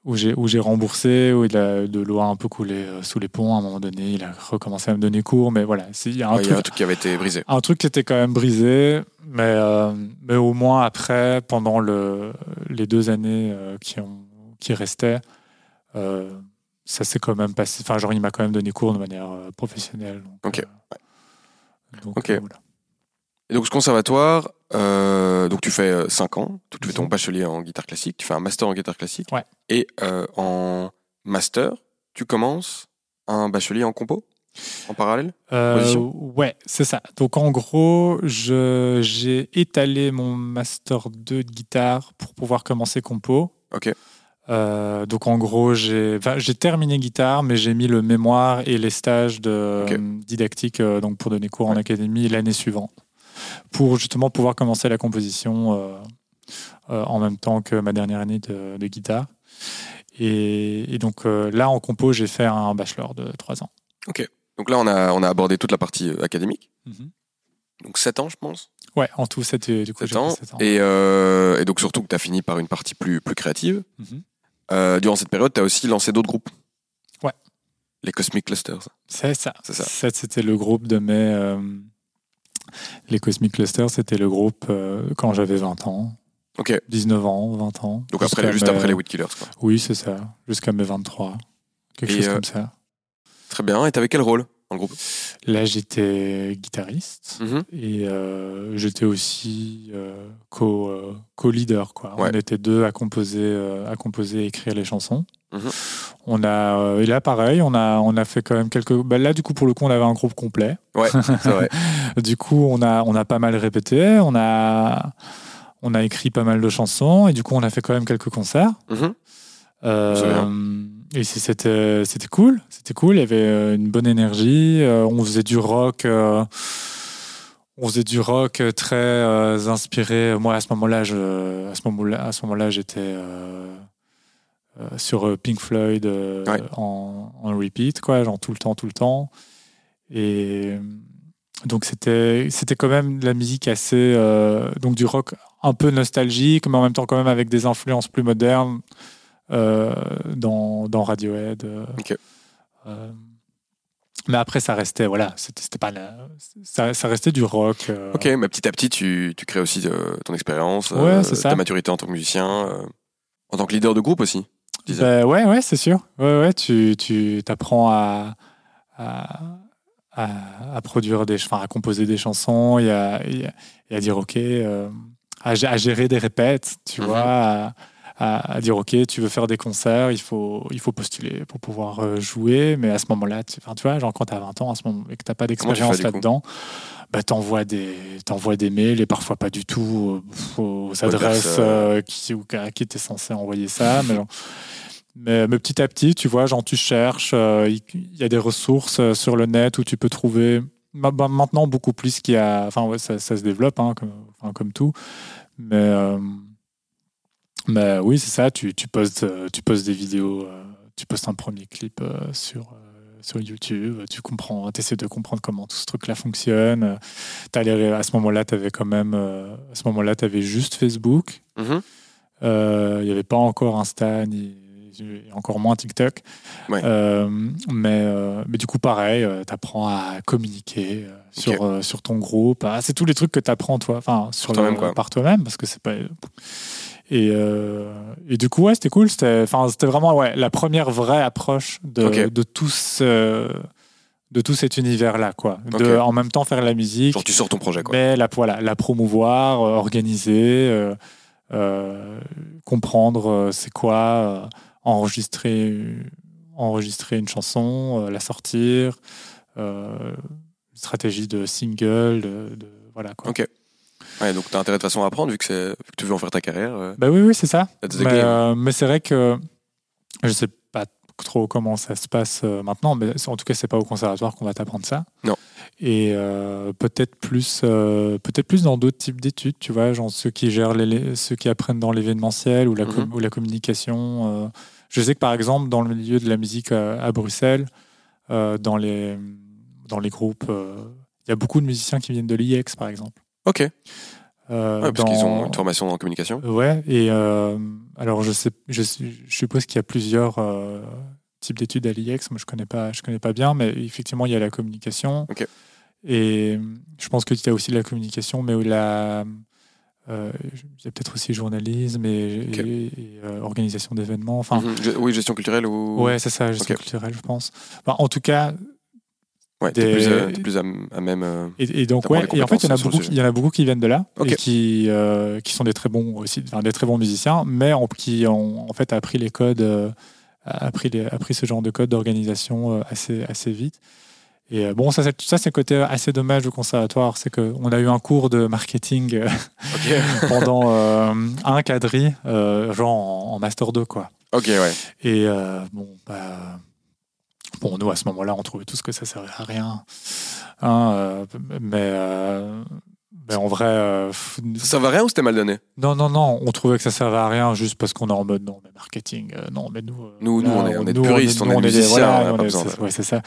où j'ai remboursé, où il a, de l'eau a un peu coulé euh, sous les ponts, à un moment donné, il a recommencé à me donner cours. Mais voilà, il y a un Ouais, Il y truc a un truc qui avait été brisé. un truc qui était quand même brisé, mais, euh, mais au moins après, pendant le, les deux années qui, ont, qui restaient, ça s'est quand même passé. Enfin, genre, il m'a quand même donné cours de manière euh, professionnelle. Donc, Ok. euh, donc, Ok. euh, voilà. Et donc ce conservatoire, euh, donc tu fais 5 ans, donc tu fais ton bachelier en guitare classique, tu fais un master en guitare classique, Ouais. et euh, en master, tu commences un bachelier en compo en parallèle Euh, ouais, c'est ça. Donc, en gros, j'ai étalé mon Master 2 de guitare pour pouvoir commencer compo. Ok. Euh, donc en gros, j'ai enfin, terminé guitare, mais j'ai mis le mémoire et les stages de, Ok. euh, didactiques euh, donc pour donner cours en académie l'année suivante, pour justement pouvoir commencer la composition euh, euh, en même temps que ma dernière année de, de guitare. Et, et donc là, en compo, j'ai fait un bachelor de trois ans. Donc là, on a, on a abordé toute la partie académique, donc 7 ans, je pense. Ouais, en tout, c'était du coup 7 ans. sept ans. Et, et donc surtout que tu as fini par une partie plus, plus créative. Mhm. Euh, durant cette période, tu as aussi lancé d'autres groupes. Ouais. Les Cosmic Clusters. C'est ça. C'est ça. Ça, c'était le groupe de mes. euh, les Cosmic Clusters, c'était le groupe euh, quand j'avais 20 ans. Ok. 19 ans, 20 ans. Donc après, juste mes- après les Weed Killers. Quoi. Oui, c'est ça. Jusqu'à mes 23. Quelque Et, chose comme ça. Très bien. Et t'avais quel rôle? Dans le groupe Là, j'étais guitariste Mhm. et euh, j'étais aussi euh, co, euh, co-leader. quoi. Ouais. On était deux à composer, à composer et écrire les chansons. Mhm. On a, et là, pareil, on a, on a fait quand même quelques. bah, là, du coup, pour le coup, on avait un groupe complet. Ouais, vrai. Du coup, on a, on a pas mal répété, on a, on a écrit pas mal de chansons, et du coup, on a fait quand même quelques concerts. Mhm. Euh, et c'était, c'était cool, c'était cool. Il y avait euh, une bonne énergie. euh, on faisait du rock. euh, on faisait du rock très euh, inspiré. Moi, à ce moment-là, je, à ce moment-là, à ce moment-là, j'étais euh, euh, sur euh, Pink Floyd euh, Ouais. en, en repeat, quoi, genre tout le temps, tout le temps. Et euh, donc c'était, c'était quand même de la musique assez, euh, donc du rock un peu nostalgique, mais en même temps quand même avec des influences plus modernes euh, dans, dans Radiohead. euh, Ok. euh, mais après, ça restait, voilà, c'était pas la- ça, ça restait du rock. euh, Ok, mais petit à petit, tu, tu crées aussi euh, ton expérience, Ouais, ta maturité en tant que musicien, euh, en tant que leader de groupe aussi. Ben ouais, ouais, c'est sûr. Ouais, ouais, tu, tu apprends à, à, à, à produire des, enfin, à composer des chansons et à, et à- dire ok, euh, à gérer des répètes, tu Mhm. vois, à, dire ok, tu veux faire des concerts, il faut, il faut postuler pour pouvoir euh, jouer, mais à ce moment-là, tu, tu vois, genre quand tu as 20 ans à ce moment, et que tu n'as pas d'expérience là-dedans, bah, t'envoies des, t'envoies des mails et parfois pas du tout euh, aux adresses euh, qui, ou à qui tu censé envoyer ça. mais, genre- mais, mais petit à petit, tu vois, genre tu cherches, euh, il y, a des ressources sur le net où tu peux trouver Ma- bah, maintenant, beaucoup plus qu'il y a. Enfin, ouais, ça, ça se développe, hein, comme, enfin, comme tout. Mais, euh, mais oui, c'est ça. Tu, tu, postes, euh, tu postes des vidéos, euh, tu postes un premier clip euh, sur, euh, sur YouTube. Tu comprends, essaies de comprendre comment tout ce truc-là fonctionne. Euh, les- à ce moment-là, tu avais quand même. euh, à ce moment-là, tu avais juste Facebook. Mhm. Euh, Il n'y avait pas encore Insta, ni encore moins TikTok. Ouais. Euh, mais, euh, mais du coup, pareil, tu apprends à communiquer euh, sur, euh, sur ton groupe. Ah, c'est tous les trucs que tu apprends toi, enfin, sur le- par toi-même, parce que c'est pas. Et, euh, et du coup, ouais, c'était cool. C'était vraiment ouais, la première vraie approche de, de, tout, ce- de tout cet univers-là. quoi. De en même temps faire la musique, Genre tu sors ton projet quoi. mais la, voilà, la promouvoir, euh, organiser, euh, euh, comprendre c'est quoi, enregistrer, enregistrer une chanson, la sortir, stratégie de single, de, de- voilà quoi. Ok. Ouais, donc t'as intérêt de façon à apprendre vu que, c'est- vu que tu veux en faire ta carrière. euh, Bah oui, oui, c'est ça. Mais, euh, mais c'est vrai que je sais pas trop comment ça se passe euh, maintenant, mais en tout cas, c'est pas au conservatoire qu'on va t'apprendre ça. Non. Et euh, peut-être plus, peut-être plus dans d'autres types d'études, tu vois, genre ceux qui gèrent les, ceux qui apprennent dans l'événementiel ou la, Mhm. ou la communication. Je sais que par exemple, dans le milieu de la musique à Bruxelles, dans les dans les groupes, il y a beaucoup de musiciens qui viennent de l'IEX, par exemple. Ok. Euh, Ouais, parce qu'ils ont une formation en communication. Ouais, et euh, alors je sais, je, suppose qu'il y a plusieurs euh, types d'études à l'IEX. Moi, je connais pas, je connais pas bien, mais effectivement, il y a la communication. Ok. Et je pense que tu as aussi la communication, mais la, euh, il y a peut-être aussi journalisme et, Ok. et- et, euh, organisation d'événements. Enfin, Mhm. Oui, gestion culturelle ou. ouais, c'est ça, gestion culturelle, je pense. Enfin, en tout cas, Ouais, t'es des- plus, euh, t'es plus à, à même. euh, Et, et donc, ouais, et en fait, il y, en a beaucoup, sujet. il y en a beaucoup qui viennent de là et qui, euh, qui sont des très bons aussi, enfin, des très bons musiciens, mais qui ont en fait appris les codes, euh, appris, les, appris ce genre de code d'organisation euh, assez, assez vite. Et euh, bon, ça, c'est- ça c'est le côté assez dommage du conservatoire, c'est qu'on a eu un cours de marketing euh, pendant euh, un quadri, euh, genre en, en master 2, quoi. ok, ouais. Et euh, bon, bah, bon, nous à ce moment-là, on trouvait tous que ça servait à rien. Hein, euh, mais, euh, mais en vrai, euh, Ça va rien ou c'était mal donné? Non, non, non, on trouvait que ça servait à rien juste parce qu'on est en mode non, mais marketing, euh, non, mais nous. Nous- nous, on est- on est nous, puristes, on est nous, des des- musiciens, voilà, on on est- c'est- ouais, ça.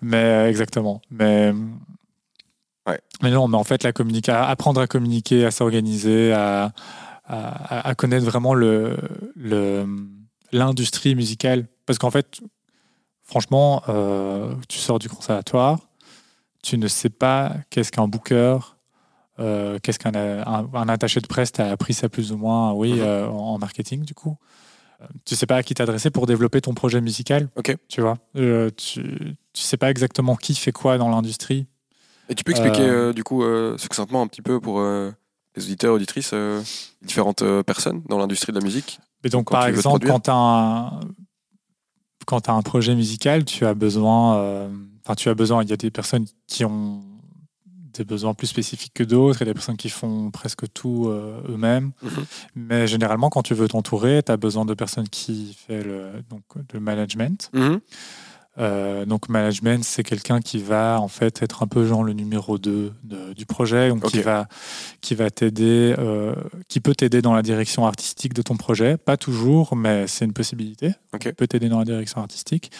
Mais exactement. Mais. Ouais. Mais non, mais en fait, la apprendre à communiquer, à s'organiser, à, à, à connaître vraiment le, le, l'industrie musicale. Parce qu'en fait, franchement, euh, tu sors du conservatoire, tu ne sais pas qu'est-ce qu'un booker, euh, qu'est-ce qu'un un, un attaché de presse, tu as appris ça plus ou moins, oui, Mhm. euh, en en marketing, du coup. Tu sais pas à qui t'adresser pour développer ton projet musical. Ok. Tu vois, tu, tu sais pas exactement qui fait quoi dans l'industrie. Et tu peux expliquer du coup succinctement un petit peu pour les auditeurs, auditrices, différentes personnes dans l'industrie de la musique Et donc, Quand par exemple, quand tu as un quand tu un projet musical, tu as besoin euh, enfin tu as besoin, il y a des personnes qui ont des besoins plus spécifiques que d'autres, il y a des personnes qui font presque tout euh, eux-mêmes. Mhm. Mais généralement, quand tu veux t'entourer, tu as besoin de personnes qui font le, donc, le management. Euh, donc management, c'est quelqu'un qui va en fait être un peu genre le numéro 2 de- du projet, donc qui va qui va t'aider, euh, qui peut t'aider dans la direction artistique de ton projet. Pas toujours, mais c'est une possibilité. Ok. Il peut t'aider dans la direction artistique.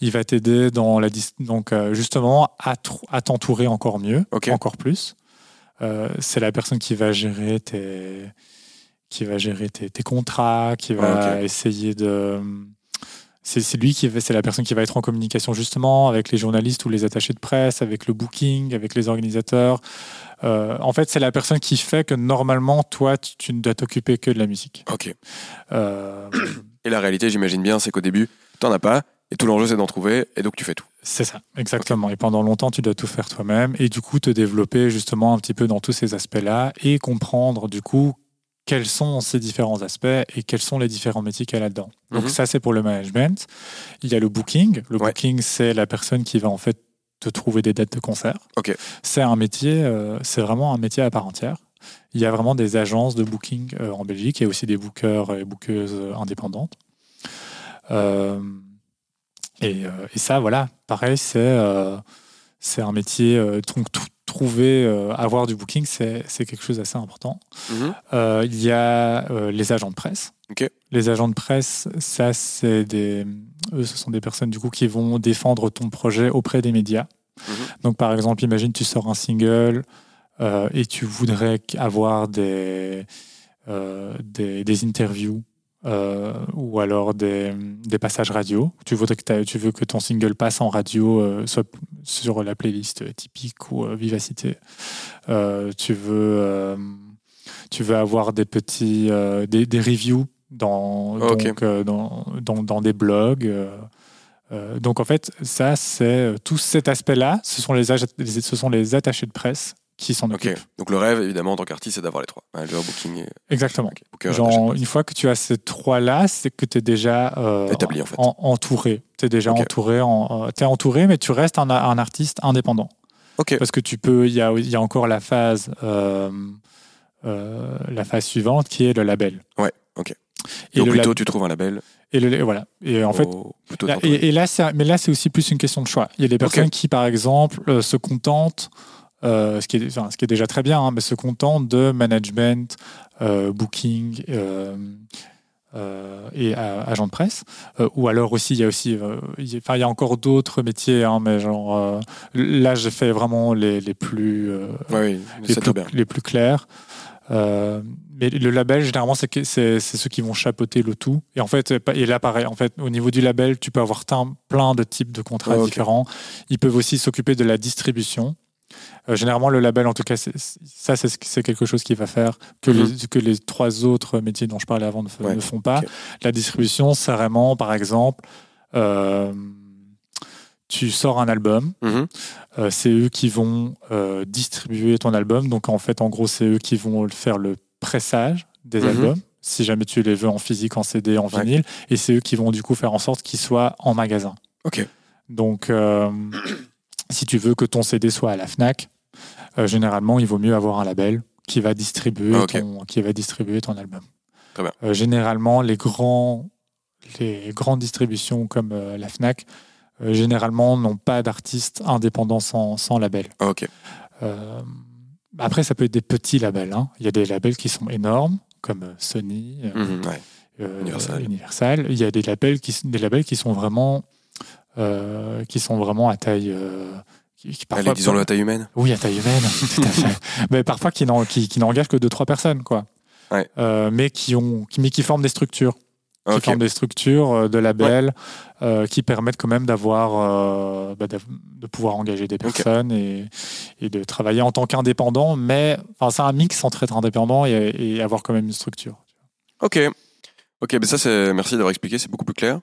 Il va t'aider dans la donc euh, justement à, t'entourer encore mieux, encore plus. C'est la personne qui va gérer tes qui va gérer tes, tes contrats, qui va Ah, essayer de c'est lui qui va- c'est la personne qui va être en communication justement avec les journalistes ou les attachés de presse, avec le booking, avec les organisateurs. Euh, en fait, c'est la personne qui fait que normalement, toi, tu, tu ne dois t'occuper que de la musique. Ok. Euh, Et la réalité, j'imagine bien, c'est qu'au début, t'en as pas, et tout l'enjeu, c'est d'en trouver, et donc tu fais tout. c'est ça, exactement. Et pendant longtemps, tu dois tout faire toi-même et du coup te développer justement un petit peu dans tous ces aspects-là et comprendre du coup quels sont ces différents aspects et quels sont les différents métiers qu'il y a là-dedans. Donc Mhm. ça, c'est pour le management. Il y a le booking. Le Ouais. booking, c'est la personne qui va en fait te trouver des dates de concert. C'est un métier, euh, c'est vraiment un métier à part entière. Il y a vraiment des agences de booking euh, en Belgique et aussi des bookers et bookeuses indépendantes. Euh, et, et ça, voilà, pareil, c'est c'est un métier. donc, tout- trouver, euh, avoir du booking, c'est quelque chose d'assez important. Mhm. Euh, il y a euh, les agents de presse. Les agents de presse, ça, c'est des. Eux, ce sont des personnes du coup qui vont défendre ton projet auprès des médias. Mhm. Donc, par exemple, imagine tu sors un single et tu voudrais avoir des, des, des interviews euh, ou alors des, des passages radio. Tu, voudrais que tu veux que ton single passe en radio, euh, soit sur la playlist typique ou euh, Vivacité. Tu veux. tu veux avoir des petits des, des reviews dans, donc, euh, dans, dans, dans des blogs. donc en fait, ça, c'est tout cet aspect-là, ce sont les- ce sont les attachés de presse qui s'en Ok. occupent. Donc le rêve, évidemment, en tant qu'artiste, c'est d'avoir les trois. Manager, booking et Exactement. ok, booker, Genre, une fois que tu as ces trois-là, c'est que tu es déjà euh, Établi, en fait. entouré. Tu es déjà entouré, en, euh, entouré, mais tu restes un, un artiste indépendant. Parce que tu peux, il y a, il y a encore la phase, euh, la phase suivante qui est le label. Ouais, ok. Et Donc plutôt, lab- tu trouves un label. et le- et voilà. Et en fait, plutôt Là, et, et là, c'est- mais là, c'est aussi plus une question de choix. Il y a des personnes qui, par exemple, se contentent, ce, qui est, enfin, ce qui est déjà très bien, hein, mais se contentent de management, euh, booking euh, euh, et euh, agent de presse. Euh, ou alors aussi, il y a aussi, euh, il y a- enfin, il y a encore d'autres métiers, hein, mais genre, euh, là, j'ai fait vraiment les, les plus, euh, oui, les, plus, bien. les plus clairs. Euh, mais le label, généralement, c'est que- c'est c'est ceux qui vont chapeauter le tout. Et en fait, et là, pareil, en fait, au niveau du label, tu peux avoir plein de types de contrats différents. Ils peuvent aussi s'occuper de la distribution. Euh, généralement, le label, en tout cas, ça, c'est ce- c'est quelque chose qui va faire que, Mhm. les, que les trois autres métiers dont je parlais avant ne, f- Ouais, ne font pas. La distribution, c'est vraiment, par exemple, euh, tu sors un album, Mhm. euh, c'est eux qui vont distribuer ton album. Donc en fait, en gros, c'est eux qui vont faire le pressage des Mhm. albums, si jamais tu les veux en physique, en CD, en Ouais. vinyle. Et c'est eux qui vont du coup faire en sorte qu'ils soient en magasin. Ok. Donc euh, si tu veux que ton CD soit à la FNAC, euh, généralement, il vaut mieux avoir un label qui va distribuer, Ah, ton, qui va distribuer ton album. Très bien. Euh, généralement, les, grands, les grandes distributions comme euh, la FNAC, généralement, n'ont pas d'artistes indépendants sans, sans label. Ah, après, ça peut être des petits labels. hein. Il y a des labels qui sont énormes, comme Sony, Mhm, ouais. Universal. Universal. Il y a des labels qui, des labels qui sont vraiment, qui sont vraiment à taille. euh, qui, Allez, disons-le à taille humaine. oui, à taille humaine, tout à fait. Mais parfois qui n'en- qui, qui n'engagent que deux trois personnes, quoi. Ouais. Euh, mais qui ont, mais qui forment des structures, qui forment des structures euh, de labels, euh, qui permettent quand même d'avoir, euh, bah, de pouvoir engager des personnes et, et de travailler en tant qu'indépendant. Mais enfin, c'est un mix entre être indépendant et, et avoir quand même une structure. Ok. Ok, mais ça, c'est. Merci d'avoir expliqué, c'est beaucoup plus clair.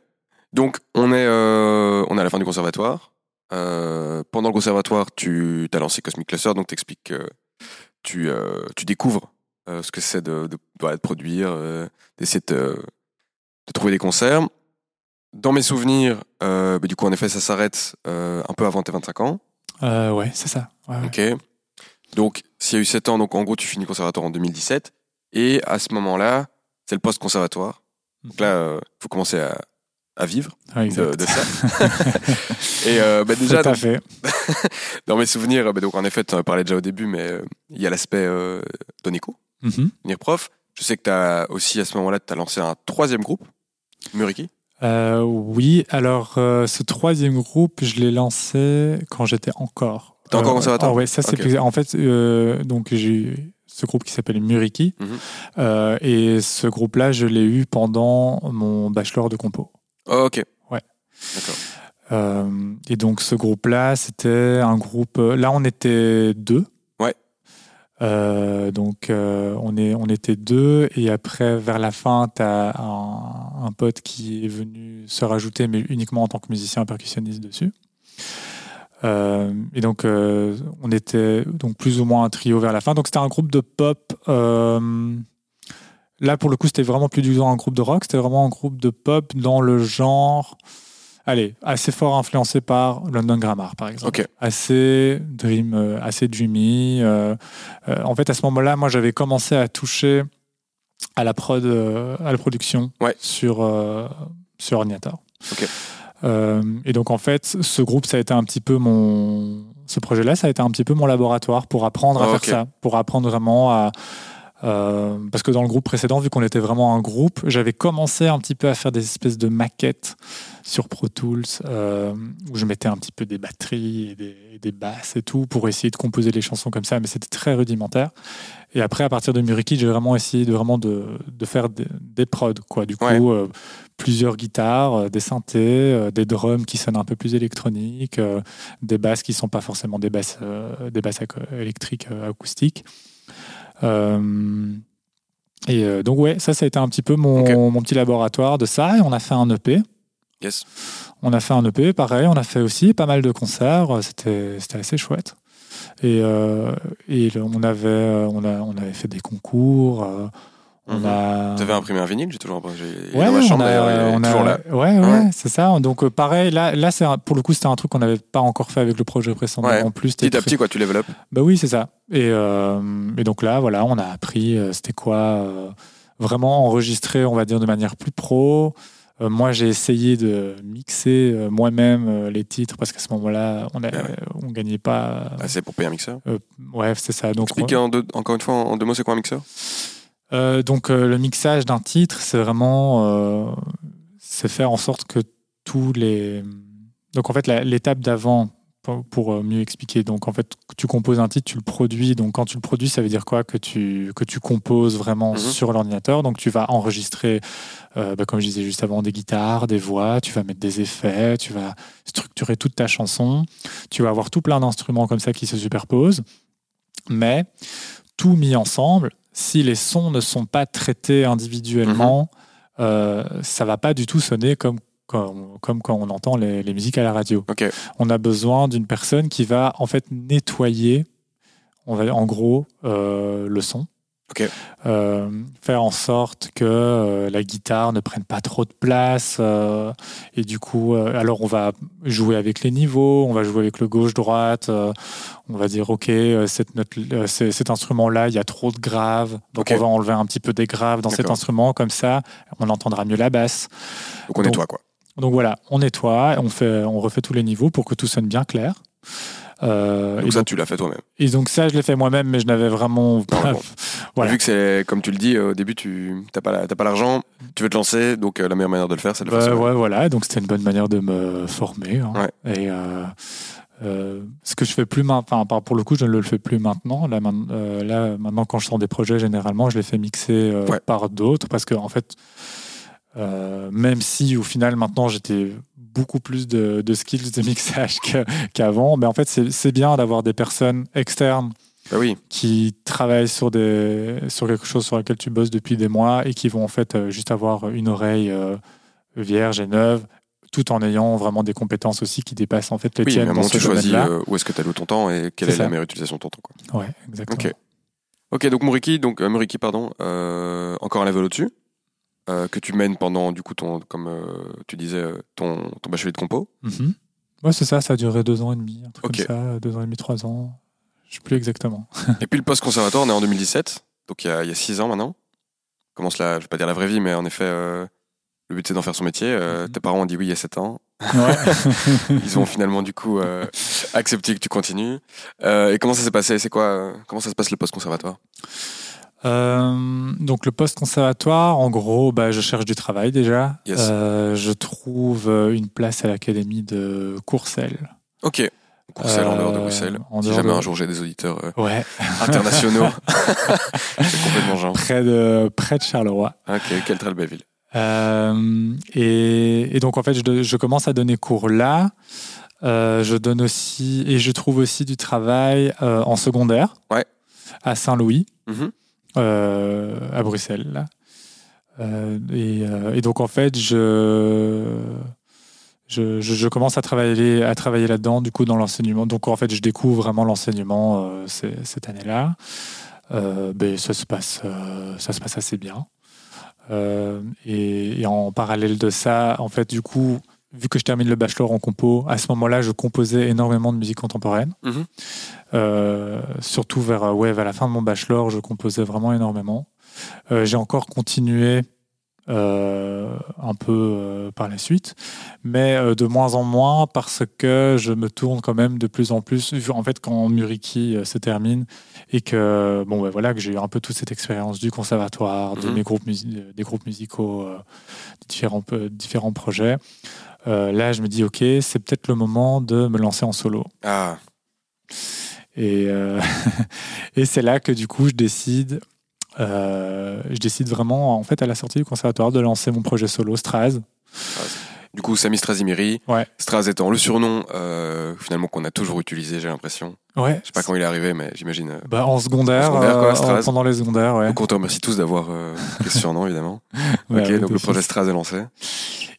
Donc, on est, euh, on est à la fin du conservatoire. Euh, pendant le conservatoire, tu as lancé Cosmic Cluster, donc tu expliques que tu, euh, tu découvres ce que c'est de, de, voilà, de produire, d'essayer de, de trouver des concerts. Dans mes souvenirs, bah, du coup, en effet, ça s'arrête un peu avant tes 25 ans. Ouais, c'est ça. Ouais, ouais. Ok. Donc, s'il y a eu 7 ans, donc en gros, tu finis conservatoire en 2017. Et à ce moment-là, c'est le post-conservatoire. Donc là, il faut commencer à, à vivre Ouais, de, ça. et euh, bah, déjà, Tout à donc, fait. dans mes souvenirs, bah, donc en effet, tu en parlais déjà au début, mais euh, il y a l'aspect euh, Donico, Mhm. devenir prof. Je sais que tu as aussi, à ce moment-là, tu as lancé un troisième groupe, Muriki. Euh, oui, alors euh, ce troisième groupe, je l'ai lancé quand j'étais encore. T'es encore au conservatoire ah ouais, ça c'est Ok. plus- En fait, donc j'ai eu ce groupe qui s'appelle Muriki, Mhm. Euh, et ce groupe-là, je l'ai eu pendant mon bachelor de compo. Oh, ok. Ouais. D'accord. Euh, et donc ce groupe-là, c'était un groupe. euh, Là, on était deux. Ouais. Euh, donc euh, on, est, on était deux et après vers la fin tu as un, un pote qui est venu se rajouter mais uniquement en tant que musicien percussionniste dessus. Et donc on était donc plus ou moins un trio vers la fin. Donc c'était un groupe de pop. Là pour le coup c'était vraiment plus du tout un groupe de rock, c'était vraiment un groupe de pop dans le genre allez, assez fort influencé par London Grammar, par exemple. Ok. Assez dream, euh, assez dreamy. euh, euh, en fait, à ce moment-là, moi, j'avais commencé à toucher à la prod, euh, à la production Ouais. sur euh, sur ordinateur. Ok. Euh, et donc, en fait, ce groupe, ça a été un petit peu mon ce projet-là, ça a été un petit peu mon laboratoire pour apprendre à Ah, faire ça, pour apprendre vraiment à. Euh, parce que dans le groupe précédent, vu qu'on était vraiment un groupe, j'avais commencé un petit peu à faire des espèces de maquettes sur Pro Tools euh, où je mettais un petit peu des batteries et des, et des basses et tout pour essayer de composer les chansons comme ça, mais c'était très rudimentaire. Et après, à partir de Muriki, j'ai vraiment essayé de vraiment de, de faire des, des prods, quoi. Du coup, Ouais. euh, plusieurs guitares, des synthés, des drums qui sonnent un peu plus électroniques, des basses qui sont pas forcément des basses, des basses aco- électriques acoustiques. Euh, et euh, donc ouais, ça, ça a été un petit peu mon, mon petit laboratoire de ça. Et on a fait un EP. Yes. On a fait un EP, pareil. On a fait aussi pas mal de concerts. C'était assez chouette. Et, euh, et le- on avait on a on avait fait des concours. euh, on Mhm. a imprimé un vinyle, j'ai toujours Ouais, dans ma on chambre a- on a- toujours là. Ouais, ouais, Ouais. c'est ça. Donc euh, pareil, là, là c'est un- pour le coup, c'était un truc qu'on n'avait pas encore fait avec le projet précédent. Ouais. En plus, Petit à petit, quoi, tu up. Bah oui, c'est ça. Et, euh, et donc là, voilà, on a appris, euh, c'était quoi euh, vraiment enregistrer, on va dire, de manière plus pro. Euh, moi, j'ai essayé de mixer moi-même les titres parce qu'à ce moment-là, on, a- Ah ouais. on gagnait pas. Ah, c'est pour payer un mixeur. euh, ouais, c'est ça. Donc, Explique en deux- encore une fois en deux mots, c'est quoi un mixeur? Euh, donc euh, le mixage d'un titre, c'est vraiment euh, c'est faire en sorte que tous les donc en fait la- l'étape d'avant pour, pour, mieux expliquer. Donc en fait tu composes un titre, tu le produis. Donc quand tu le produis ça veut dire quoi? Que tu que tu composes vraiment Mhm. sur l'ordinateur. Donc tu vas enregistrer bah, comme je disais juste avant des guitares, des voix, tu vas mettre des effets, tu vas structurer toute ta chanson, tu vas avoir tout plein d'instruments comme ça qui se superposent. Mais tout mis ensemble, si les sons ne sont pas traités individuellement, euh, ça va pas du tout sonner comme, comme, comme quand on entend les, les musiques à la radio. Ok. On a besoin d'une personne qui va en fait nettoyer, on va, en gros, euh, le son. Euh, faire en sorte que euh, la guitare ne prenne pas trop de place euh, et du coup alors on va jouer avec les niveaux on va jouer avec le gauche droite euh, on va dire ok cette note cet instrument là il y a trop de graves donc on va enlever un petit peu des graves dans cet instrument comme ça on entendra mieux la basse. Donc on Donc, nettoie, quoi. donc voilà on nettoie on fait on refait tous les niveaux pour que tout sonne bien clair Euh, Donc et, ça, donc, tu l'as fait toi-même. et donc ça je l'ai fait moi-même mais je n'avais vraiment pas- bon. Voilà. Vu que c'est, comme tu le dis, au début, tu n'as pas, la- t'as pas l'argent, tu veux te lancer, donc euh, la meilleure manière de le faire, c'est de le Bah, faire ouais, voilà, donc c'était une bonne manière de me former. hein. Ouais. Et euh, euh, ce que je fais plus maintenant, pour le coup, je ne le fais plus maintenant. Là, euh, maintenant, quand je sors des projets, généralement, je les fais mixer euh, Ouais. par d'autres parce que, en fait, euh, même si au final, maintenant, j'étais beaucoup plus de, de skills de mixage qu'avant, mais en fait, c'est bien d'avoir des personnes externes Bah oui, qui travaillent sur, des, sur quelque chose sur lequel tu bosses depuis des mois et qui vont en fait euh, juste avoir une oreille euh, vierge et neuve, tout en ayant vraiment des compétences aussi qui dépassent en fait les oui, tiennes dans ce tu choisis euh, où est-ce que tu alloues ton temps et quelle est la meilleure utilisation de ton temps. Quoi. Ouais, exactement. Ok. Ok, donc Muriki, donc, euh, Muriki pardon, euh, encore un level au-dessus, euh, que tu mènes pendant, du coup, ton, comme euh, tu disais, euh, ton, ton bachelier de compo. Ouais, c'est ça, ça a duré deux ans et demi, un truc comme ça, deux ans et demi, trois ans. Je sais plus exactement. Et puis le post-conservatoire, on est en 2017, donc il y a, il y a six ans maintenant. Commence la, je vais pas dire la vraie vie, mais en effet, euh, le but c'est d'en faire son métier. Mhm. Tes parents ont dit oui il y a sept ans. Ouais. Ils ont finalement du coup accepté que tu continues. Et comment ça s'est passé? C'est quoi Comment ça se passe le post-conservatoire? Euh, donc le post-conservatoire, en gros, bah, je cherche du travail déjà. Yes. Euh, je trouve euh, une place à l'académie de Courcelles. Ok. Courcelles en dehors de Bruxelles. en si jamais de- un jour j'ai des auditeurs Ouais, internationaux, c'est complètement genre. près de, près de Charleroi. Ok, quelle très belle ville. Et, et donc en fait, je, je commence à donner cours là. Je donne aussi et je trouve aussi du travail en secondaire Ouais. à Saint-Louis, Mhm. euh, à Bruxelles. Là. Euh, et, euh, et donc en fait, je, je, commence à travailler, à travailler là-dedans, du coup dans l'enseignement. Donc en fait, je découvre vraiment l'enseignement euh, cette année-là. Euh, ben, ça se passe, euh, ça se passe assez bien. Euh, et en parallèle de ça, en fait, du coup, vu que je termine le bachelor en compo, à ce moment-là, je composais énormément de musique contemporaine. Mhm. Euh, surtout vers, euh, ouais, vers la fin de mon bachelor, je composais vraiment énormément. Euh, J'ai encore continué euh, un peu par la suite, mais de moins en moins parce que je me tourne quand même de plus en plus. En fait, quand Muriki se termine et que bon, ben voilà, que j'ai eu un peu toute cette expérience du conservatoire, de Mhm. mes groupes des groupes musicaux, différents différents projets. Là, je me dis ok, c'est peut-être le moment de me lancer en solo. Ah, Et, euh, et c'est là que du coup, je décide, euh, je décide vraiment, en fait, à la sortie du conservatoire, de lancer mon projet solo Straz. du coup, Sami Strazimiri. Ouais. Straz étant le surnom euh, finalement qu'on a toujours utilisé, j'ai l'impression. Ouais. Je sais pas quand il est arrivé, mais j'imagine. euh, Bah, en secondaire, En secondaire, quoi, euh, Straz. pendant les secondaires, ouais. Donc on te remercie tous d'avoir euh, ce surnom, évidemment. Ouais, ok, donc le projet Straz est lancé.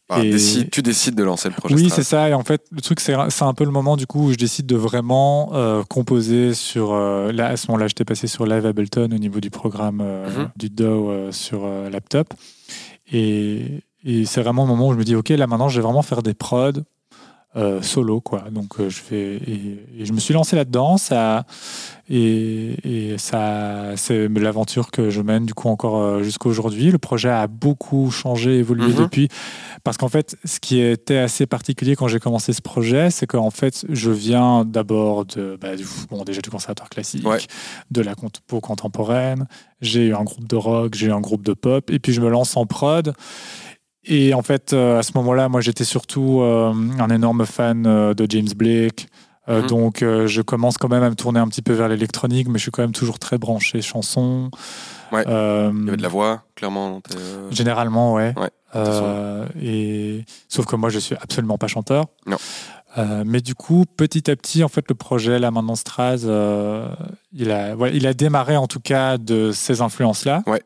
Ah, Et- décide- tu décides de lancer le projet Oui, c'est ça. Et en fait, le truc, c'est un peu le moment du coup où je décide de vraiment euh, composer sur. euh, là, à ce moment-là, j'étais passé sur Live Ableton au niveau du programme euh, Mhm. du DAW sur laptop. Et, et c'est vraiment le moment où je me dis, OK, là maintenant, je vais vraiment faire des prods euh, solo, quoi. Donc, euh, je vais. Et, et je me suis lancé là-dedans. Ça. Et, et ça, c'est l'aventure que je mène du coup encore euh, jusqu'à aujourd'hui. Le projet a beaucoup changé, évolué Mhm. depuis. Parce qu'en fait, ce qui était assez particulier quand j'ai commencé ce projet, c'est qu'en fait, je viens d'abord de, bah, du- bon, déjà du conservatoire classique, Ouais. de la compo contemporaine. J'ai eu un groupe de rock, j'ai eu un groupe de pop, et puis je me lance en prod. Et en fait, euh, à ce moment-là, moi, j'étais surtout euh, un énorme fan euh, de James Blake. Mhm. Donc, je commence quand même à me tourner un petit peu vers l'électronique, mais je suis quand même toujours très branché chanson. Ouais. Euh, Il y avait de la voix, clairement. euh, Généralement, ouais. Ouais, Euh, et sauf que moi, je suis absolument pas chanteur. Non. Mais du coup, petit à petit, en fait, le projet là maintenant Straz, il a, ouais, il a démarré en tout cas de ces influences-là, Ouais.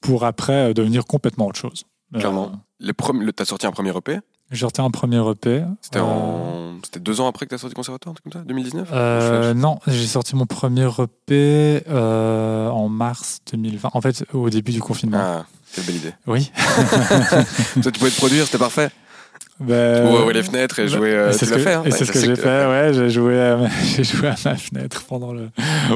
pour après devenir complètement autre chose. Clairement. Le- T'as sorti un premier EP J'ai sorti un premier EP. C'était euh, en... C'était deux ans après que t'as sorti conservatoire, un truc comme ça 2019 euh, non, j'ai sorti mon premier EP euh, en mars 2020. En fait, au début du confinement. Ah, quelle belle idée. Oui. Toi, tu pouvais te produire, c'était parfait. Tu pouvais ouvrir les fenêtres et jouer. euh, c'est tu ce hein. ce que j'ai tu fait, ouais. J'ai joué, à ma, j'ai joué à ma fenêtre pendant le,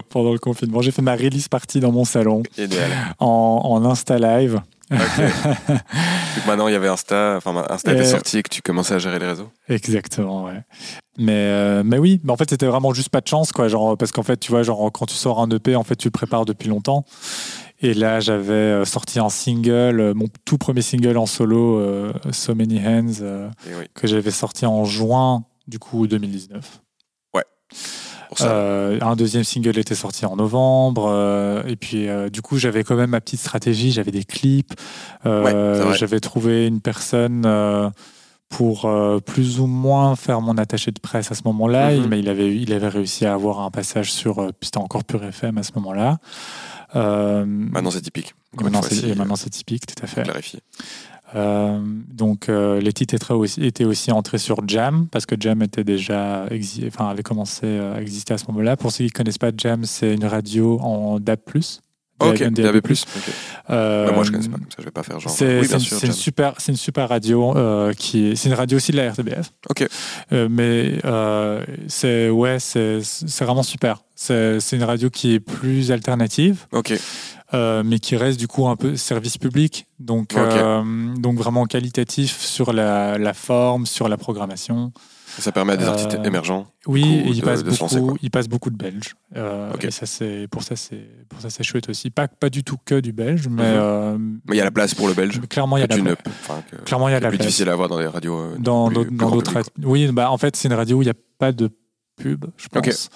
pendant le confinement. J'ai fait ma release party dans mon salon Idéal. en, en Insta Live. Ok. Vu que maintenant, il y avait Insta, enfin, Insta était Et- sorti et que tu commençais à gérer les réseaux. Exactement, ouais. Mais, euh, mais oui, mais en fait, c'était vraiment juste pas de chance, quoi. Genre, parce qu'en fait, tu vois, genre, quand tu sors un EP, en fait, tu le prépares depuis longtemps. Et là, j'avais euh, sorti un single, euh, mon tout premier single en solo, euh, So Many Hands, euh, oui, que j'avais sorti en juin, du coup, 2019. pour ça. Euh, un deuxième single était sorti en novembre. euh, et puis, euh, du coup, j'avais quand même ma petite stratégie. J'avais des clips. Ouais, j'avais trouvé une personne pour plus ou moins faire mon attaché de presse à ce moment-là. Mhm. Il- Mais il avait, il avait réussi à avoir un passage sur. C'était encore Pure FM à ce moment-là. Maintenant, c'est typique. Maintenant, c'est- typique, tout à fait. Euh, donc euh, les titres étaient aussi, étaient aussi entrés sur Jam parce que Jam était déjà enfin, avait commencé à exister à ce moment-là. Pour ceux qui ne connaissent pas Jam, c'est une radio en DAB+. Ok, DAB+. DAB+. Euh, Bah, moi, je connaissais pas comme ça, je vais pas faire genre. C'est oui, une, super, c'est une super radio euh, qui est, c'est une radio aussi de la RTBF. Ok. Euh, mais euh, c'est ouais, c'est vraiment super. C'est c'est une radio qui est plus alternative. Ok. Euh, mais qui reste du coup un peu service public, donc, euh, donc vraiment qualitatif sur la, la forme, sur la programmation. Ça permet à des Euh, artistes émergents. Oui, et il de- passe de lancer, beaucoup, quoi. il passe beaucoup de Belges. Ok. Et ça c'est pour ça c'est pour ça c'est chouette aussi. Pas pas du tout que du belge, mais, Mhm. euh, Mais il y a la place pour le belge. mais clairement il y a la place. enfin, Clairement il y a la plus place. difficile à avoir dans les radios. dans plus- d'autres plus dans grand d'autres public, ra- oui bah en fait c'est une radio où il n'y a pas de pub je pense.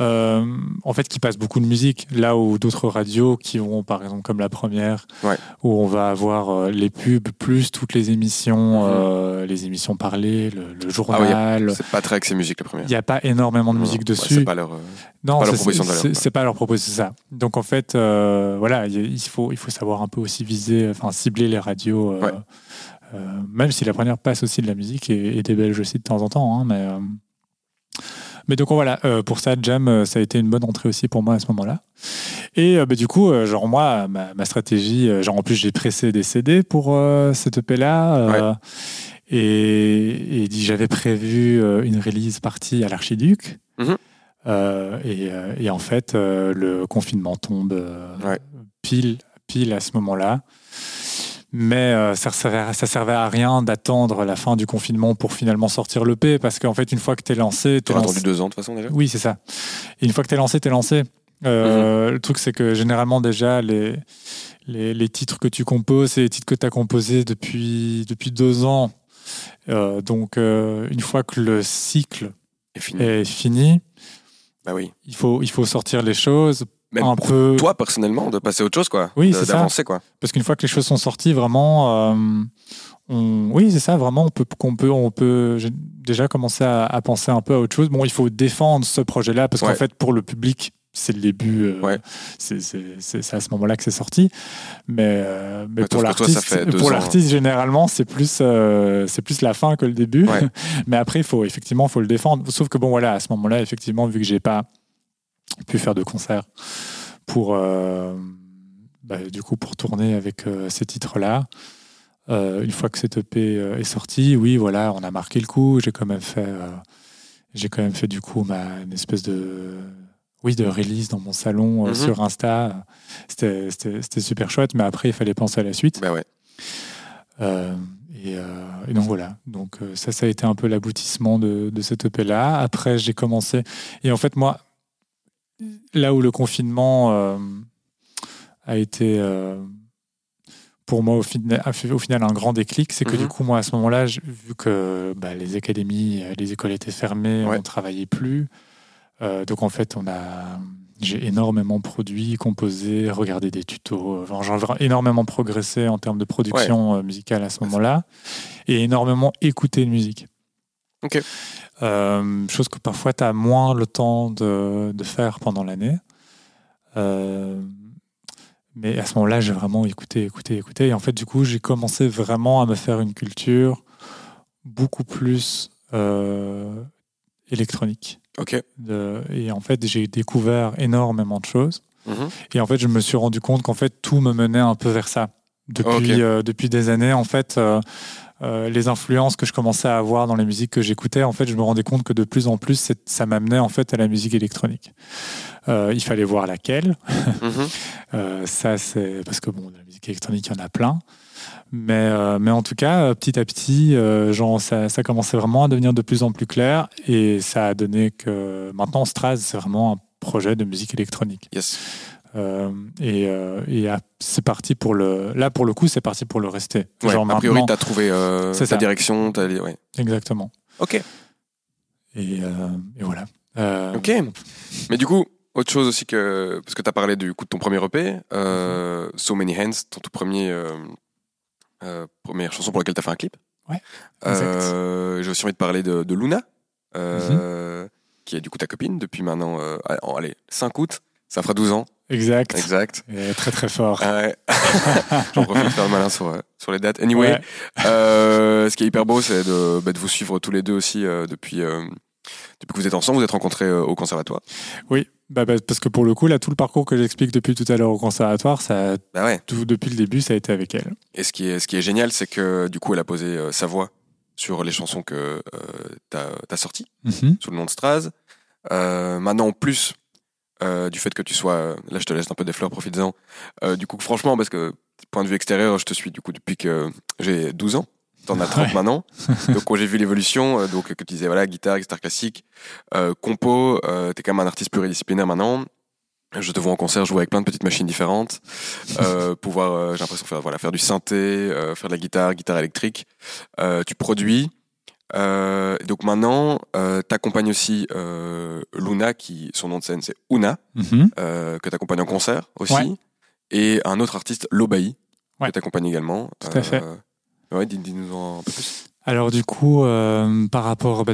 Euh, en fait qui passe beaucoup de musique là où d'autres radios qui vont par exemple comme la première Ouais. où on va avoir euh, les pubs plus toutes les émissions Mhm. euh, les émissions parlées le, le Ah journal C'est pas très axé musique, la première. il n'y a pas énormément de Non, musique ouais, dessus c'est pas leur. non, pas leur c'est- proposition de valeur, c'est pas leur proposition, ça. Donc en fait, voilà, il faut, il faut savoir un peu aussi viser, enfin cibler les radios, Ouais. même si la première passe aussi de la musique et, et des belges aussi de temps en temps. hein, mais, mais donc voilà, euh, pour ça, Jam, euh, ça a été une bonne entrée aussi pour moi à ce moment-là. Et euh, bah, du coup, genre moi, ma, ma stratégie, genre en plus j'ai pressé des CD pour cette EP-là. Et, et j'avais prévu une release partie à l'Archiduc. Mhm. Euh, et, et en fait, euh, le confinement tombe euh, Ouais. pile, pile à ce moment-là. Mais euh, ça, servait, ça servait à rien d'attendre la fin du confinement pour finalement sortir l'EP, parce qu'en fait, une fois que tu es lancé... Tu as attendu deux ans de toute façon déjà? Oui, c'est ça. Et une fois que tu es lancé, tu es lancé. Euh, Le truc, c'est que généralement, déjà, les, les, les, titres que tu composes, c'est les titres que tu as composés depuis, depuis deux ans. Euh, donc, euh, une fois que le cycle est fini, est fini bah oui. il, faut, il faut sortir les choses Même un pour peu. toi personnellement, de passer à autre chose, quoi. Oui, c'est ça. D'avancer, quoi. Parce qu'une fois que les choses sont sorties, vraiment, euh, on- oui, c'est ça, vraiment, on peut, qu'on peut, on peut j'ai déjà commencer à, à penser un peu à autre chose. Bon, il faut défendre ce projet-là parce Ouais. qu'en fait, pour le public, c'est le début. euh, Ouais. c'est, à ce moment-là que c'est sorti. Mais, euh, mais pour l'artiste, pour l'artiste, généralement, c'est plus, euh, c'est plus la fin que le début. Ouais. mais après, il faut effectivement, faut le défendre. Sauf que bon, voilà, à ce moment-là, effectivement, vu que j'ai pas pu faire de concert pour, euh, bah, du coup, pour tourner avec euh, ces titres-là. Euh, une fois que cette EP est sortie, oui, voilà, on a marqué le coup. J'ai quand même fait, j'ai quand même fait du coup ma une espèce de, oui, de release dans mon salon Mhm. sur Insta. C'était, super chouette, mais après il fallait penser à la suite. Bah ouais. Et, euh, et donc voilà. Donc ça, ça a été un peu l'aboutissement de, de cette EP là. Après, j'ai commencé. Et en fait, moi, là où le confinement euh, a été euh, pour moi au, final, au un grand déclic, c'est que Mhm. du coup, moi à ce moment-là, vu que bah, les académies, euh, les écoles étaient fermées, Ouais. on travaillait plus. Euh, donc en fait, on a, j'ai énormément produit, composé, regardé des tutos. Enfin, j'ai énormément progressé en termes de production musicale à ce moment-là, et énormément écouté de musique. Euh, chose que parfois tu as moins le temps de, de faire pendant l'année. Euh, mais à ce moment-là, j'ai vraiment écouté, écouté, écouté. Et en fait, du coup, j'ai commencé vraiment à me faire une culture beaucoup plus euh, électronique. Ok. De- et en fait, j'ai découvert énormément de choses. Mhm. Et en fait, je me suis rendu compte qu'en fait, tout me menait un peu vers ça. Depuis, depuis des années, en fait, euh, les influences que je commençais à avoir dans les musiques que j'écoutais, en fait, je me rendais compte que de plus en plus, ça m'amenait en fait à la musique électronique. Euh, il fallait voir laquelle. Mhm. Euh, ça, c'est parce que bon, la musique électronique, il y en a plein. Mais, euh, mais en tout cas, euh, petit à petit, euh, genre, ça, ça commençait vraiment à devenir de plus en plus clair. Et ça a donné que maintenant, Straz, c'est vraiment un projet de musique électronique. Yes. Euh, et euh, et c'est parti pour le. Là, pour le coup, c'est parti pour le rester. Ouais, Genre a priori, maintenant- t'as trouvé euh, ta ça. direction. Ouais. Exactement. Ok. Et, euh, et voilà. Ok. Mais du coup, autre chose aussi que. Parce que t'as parlé du coup de ton premier EP, So Many Hands, ton tout premier. première chanson pour laquelle t'as fait un clip. Ouais, J'ai aussi envie de parler de, de Luna, euh, qui est du coup ta copine depuis maintenant. en- allez, 5 août, ça fera 12 ans. Exact. Exact. Et très très fort. Ah ouais. J'en profite de faire le malin sur, euh, sur les dates. Anyway, Ouais. euh, ce qui est hyper beau, c'est de, bah, de vous suivre tous les deux aussi euh, depuis, euh, depuis que vous êtes ensemble. Vous êtes rencontrés au conservatoire. Oui, bah, bah, parce que pour le coup, là, tout le parcours que j'explique depuis tout à l'heure au conservatoire, ça, Bah ouais. tout, depuis le début, ça a été avec elle. Et ce qui est, ce qui est génial, c'est que du coup, elle a posé sa voix sur les chansons que t'as as sorties Mhm. sous le nom de Straz. Maintenant, en plus euh, du fait que tu sois, euh, là, je te laisse un peu des fleurs, profites-en. Euh, du coup, franchement, parce que point de vue extérieur, je te suis du coup depuis que j'ai 12 ans. T'en as 30 Ouais. maintenant. Donc, quand j'ai vu l'évolution, euh, donc que tu disais voilà, guitare, guitare classique, euh, compo, euh, t'es quand même un artiste pluridisciplinaire maintenant. Je te vois en concert jouer avec plein de petites machines différentes, euh, pouvoir, euh, j'ai l'impression faire voilà, faire du synthé, euh, faire de la guitare, guitare électrique. Euh, tu produis. Euh, donc maintenant, euh, t'accompagnes aussi euh, Luna, qui son nom de scène c'est Una, Mhm. euh, que t'accompagnes en concert aussi, Ouais. et un autre artiste, Lobaï, Ouais. que t'accompagnes également. Tout à fait. Ouais, dis- dis-nous en un peu plus. Alors du coup, par rapport, bah,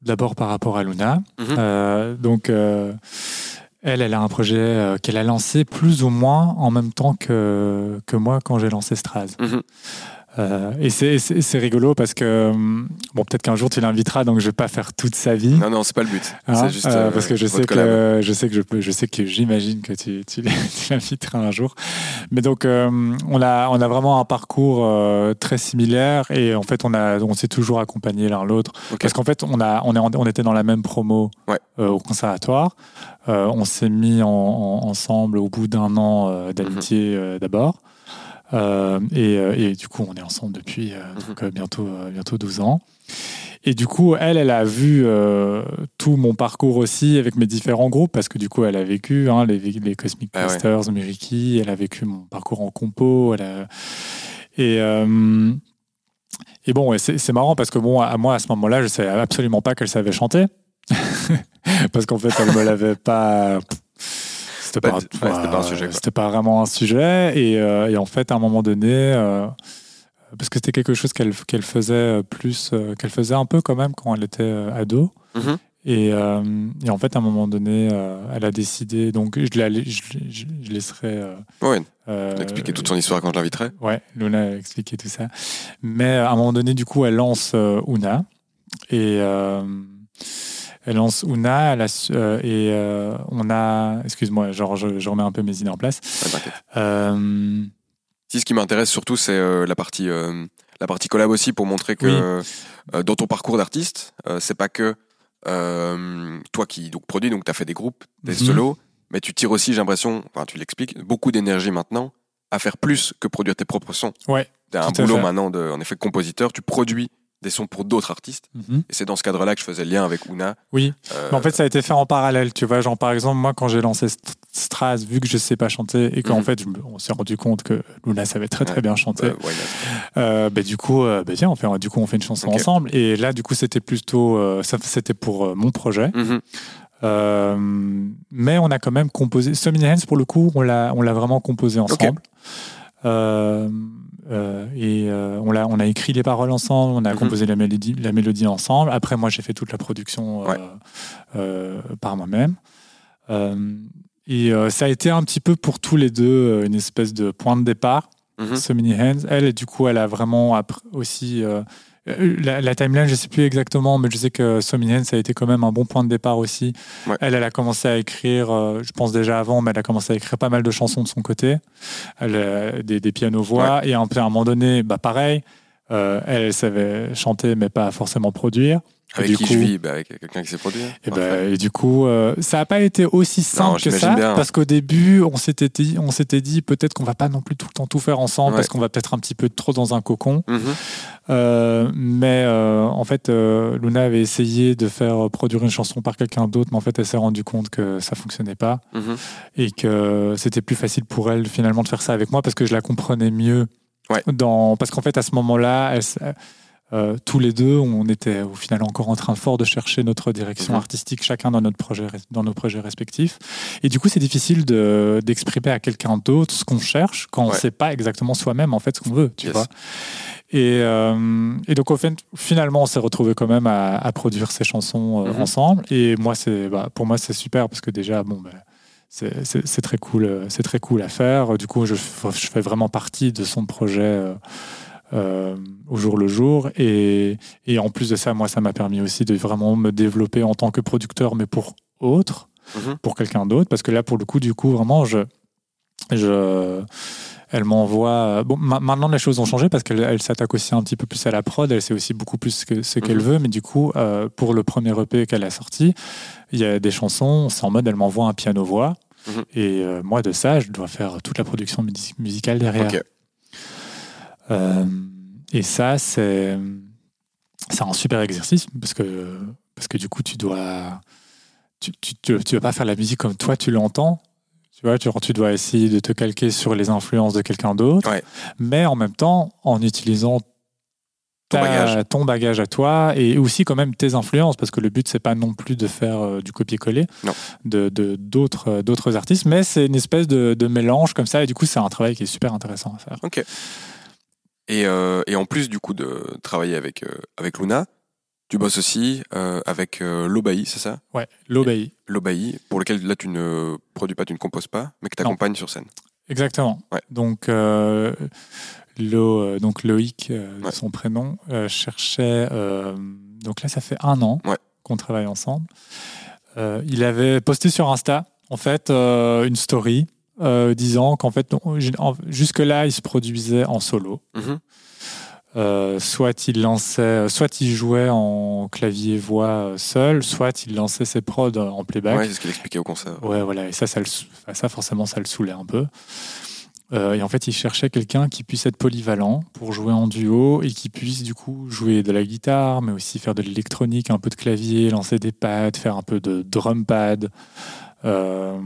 d'abord par rapport à Luna, Mhm. donc elle, elle a un projet qu'elle a lancé plus ou moins en même temps que, que moi quand j'ai lancé Straz. Mhm. Euh, et c'est- c'est c'est rigolo parce que, hum, bon, peut-être qu'un jour tu l'inviteras, donc je vais pas faire toute sa vie. Non, non, c'est pas le but. Hein, c'est juste euh, euh, parce que je sais que je sais que je peux je sais que j'imagine que tu, tu, l'inviteras un jour. Mais donc euh, on a on a vraiment un parcours euh, très similaire et en fait on a on s'est toujours accompagné l'un l'autre. Parce qu'en fait on a on est on était dans la même promo Ouais. euh, au conservatoire. Euh, on s'est mis en- en- ensemble au bout d'un an euh, d'amitié euh, d'abord. Euh, et, euh, et du coup, on est ensemble depuis euh, Mhm. donc, euh, bientôt, euh, bientôt 12 ans. Et du coup, elle, elle a vu euh, tout mon parcours aussi avec mes différents groupes, parce que du coup, elle a vécu hein, les, les Cosmic Ah ouais. Miriki, elle a vécu mon parcours en compo. Elle a... Et, euh, et bon, c'est marrant parce que bon, à moi, à ce moment-là, je savais absolument pas qu'elle savait chanter. parce qu'en fait, elle me l'avait pas. C'était Pas pas, dit- ouais, c'était pas un sujet, quoi. C'était pas vraiment un sujet. Et, euh, et en fait, à un moment donné, euh, parce que c'était quelque chose qu'elle qu'elle faisait plus, euh, qu'elle faisait un peu quand même quand elle était ado. Mhm. Et, et en fait, à un moment donné, elle a décidé. Donc, je, la, je, je- je laisserai. Ouais, expliqué toute son histoire quand je l'inviterai. Ouais, Luna a expliqué tout ça. Mais à un moment donné, du coup, elle lance Una. Et elle lance Una. Elle a su- euh, et euh, on a. Excuse-moi, genre, je, je remets un peu mes idées en place. Euh, Si, ce qui m'intéresse surtout, c'est la partie la partie collab aussi pour montrer que Oui. dans ton parcours d'artiste, c'est pas que toi qui donc produis, donc tu as fait des groupes, des Mhm. solos, mais tu tires aussi, j'ai l'impression, enfin tu l'expliques, beaucoup d'énergie maintenant à faire plus que produire tes propres sons. Ouais, Tu as un boulot maintenant de, en effet, compositeur, tu produis des sons pour d'autres artistes. mhm. Et c'est dans ce cadre-là que je faisais le lien avec Una. oui. Euh, Mais en fait, ça a été fait en parallèle, tu vois. Genre, par exemple, moi, quand j'ai lancé St- Straz, vu que je sais pas chanter et qu'en Mhm. fait, on s'est rendu compte que Luna savait très très Ouais. bien chanter. euh, Euh, bah, du coup, euh, bah, tiens, on fait, du coup, on fait une chanson ensemble. Et là, du coup, c'était plutôt, euh, ça, c'était pour mon projet. Mhm. Mais on a quand même composé. Many Hands, pour le coup, on l'a, vraiment composé ensemble. Euh, et euh, on, l'a, on a écrit les paroles ensemble, on a Mhm. composé la mélodie, la mélodie ensemble. Après, moi, j'ai fait toute la production euh, Ouais. par moi-même. Et ça a été un petit peu pour tous les deux une espèce de point de départ. Mhm. So Many Hands. Elle, du coup, elle a vraiment aussi. Euh, la, la timeline, je sais plus exactement, mais je sais que So Many Hands, ça a été quand même un bon point de départ aussi. Ouais. Elle, elle a commencé à écrire, euh, je pense déjà avant, mais elle a commencé à écrire pas mal de chansons de son côté. Elle des, des pianos-voix. Et un peu à un moment donné, bah, pareil, euh, elle, elle savait chanter, mais pas forcément produire. Avec du qui coup- je vis bah, Avec quelqu'un qui sait produire. Et, Parfait. ben, et du coup, euh, ça n'a pas été aussi simple que ça, bien. parce qu'au début, on s'était dit, on s'était dit peut-être qu'on va pas non plus tout le temps tout faire ensemble, Ouais. parce qu'on va peut-être un petit peu trop dans un cocon. Mhm. Euh, mais euh, en fait, Luna avait essayé de faire produire une chanson par quelqu'un d'autre, mais en fait, elle s'est rendue compte que ça fonctionnait pas Mhm. et que c'était plus facile pour elle finalement de faire ça avec moi parce que je la comprenais mieux. Ouais. Dans, parce qu'en fait, à ce moment-là, elle euh, tous les deux, on était au final encore en train fort de chercher notre direction artistique, chacun dans, notre projet, dans nos projets respectifs. Et du coup, c'est difficile de- d'exprimer à quelqu'un d'autre ce qu'on cherche quand on ne Ouais. sait pas exactement soi-même en fait ce qu'on veut, tu Yes. vois. Et, euh, et donc, au fait, finalement, on s'est retrouvé quand même à, à produire ces chansons euh, Mhm. ensemble. Et moi, c'est, bah, pour moi, c'est super parce que déjà, bon, bah, c'est, très cool, c'est très cool à faire. Du coup, je, fais vraiment partie de son projet euh, euh, au jour le jour. Et, et en plus de ça, moi, ça m'a permis aussi de vraiment me développer en tant que producteur, mais pour autre, Mhm. pour quelqu'un d'autre. Parce que là, pour le coup, du coup, vraiment, je, je, elle m'envoie. Bon, ma- maintenant les choses ont changé parce qu'elle elle s'attaque aussi un petit peu plus à la prod. Elle sait aussi beaucoup plus ce que- ce qu'elle Mhm. veut. Mais du coup, euh, pour le premier EP qu'elle a sorti, il y a des chansons. C'est en mode, elle m'envoie un piano voix. Mhm. Et euh, moi, de ça, je dois faire toute la production musi- musicale derrière. Euh, et ça, c'est un super exercice parce que parce que du coup, tu dois tu, tu, tu, tu vas pas faire la musique comme toi tu l'entends. Tu vois, tu, dois essayer de te calquer sur les influences de quelqu'un d'autre, Ouais. mais en même temps en utilisant Ton bagage. ton bagage à toi et aussi quand même tes influences parce que le but c'est pas non plus de faire euh, du copier-coller Non. de d'autres euh, d'autres artistes mais c'est une espèce de, de mélange comme ça et du coup c'est un travail qui est super intéressant à faire Ok. Et, euh, et en plus du coup de travailler avec, euh, avec Luna, tu bosses aussi euh, avec euh, Lobaï, c'est ça? Ouais l'obéi Lobaï, pour lequel là tu ne produis pas, tu ne composes pas, mais que tu accompagnes sur scène. Exactement. Ouais. Donc, euh, Lo- euh, donc Loïc, euh, Ouais. son prénom, euh, cherchait. euh, donc là, ça fait un an Ouais. qu'on travaille ensemble. Euh, il avait posté sur Insta, en fait, euh, une story euh, disant qu'en fait, jusque-là, il se produisait en solo. Mhm. Euh, soit il lançait, soit il jouait en clavier voix seul, soit il lançait ses prods en playback. Ouais, c'est ce qu'il expliquait au concert. Ouais, voilà. Et ça, ça, le ça, forcément, ça le saoulait un peu. Euh, et en fait, il cherchait quelqu'un qui puisse être polyvalent pour jouer en duo et qui puisse du coup jouer de la guitare, mais aussi faire de l'électronique, un peu de clavier, lancer des pads, faire un peu de drum pad, euh,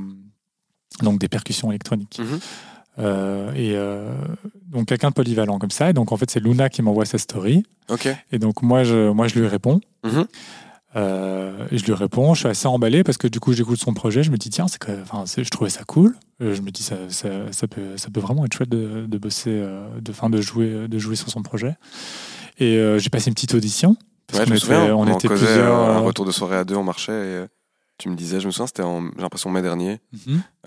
donc des percussions électroniques. Mhm. Euh, et euh, donc quelqu'un de polyvalent comme ça. Et donc en fait, c'est Luna qui m'envoie sa story. Et donc moi, je, moi, je lui réponds. Mhm. Euh, et je lui réponds, je suis assez emballé parce que du coup j'écoute son projet, je me dis tiens, c'est que, enfin, c'est- je trouvais ça cool. Je me dis ça, ça, ça peut, ça peut vraiment être chouette de, de bosser, de, fin, de jouer, de jouer sur son projet. Et j'ai passé une petite audition. parce Ouais, je me on on, était causait plusieurs. un retour de soirée à deux, on marchait et tu me disais, je me souviens, c'était en, j'ai l'impression mai dernier,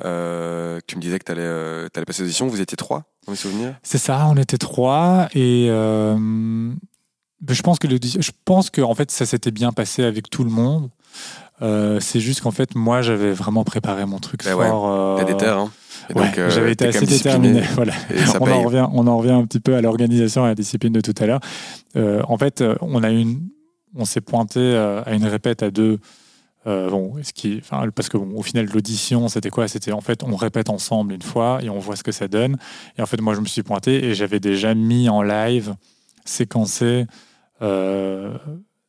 euh, que tu me disais que tu allais, allais passer l'audition, vous étiez trois, dans mes souvenirs C'est ça, on était trois et euh, ben, je pense que le, je pense que en fait ça s'était bien passé avec tout le monde. Euh, c'est juste qu'en fait moi j'avais vraiment préparé mon truc Ben ouais, fort. euh, T'as des terres, hein ouais, euh, j'avais été assez déterminé. Voilà. On, en revient, on en revient un petit peu à l'organisation et à la discipline de tout à l'heure. Euh, en fait, euh, on a une, on s'est pointé euh, à une répète à deux. Euh, bon, ce qui, parce que bon, au final, l'audition, c'était quoi? C'était en fait, on répète ensemble une fois et on voit ce que ça donne. Et en fait, moi, je me suis pointé et j'avais déjà mis en live, séquencé euh,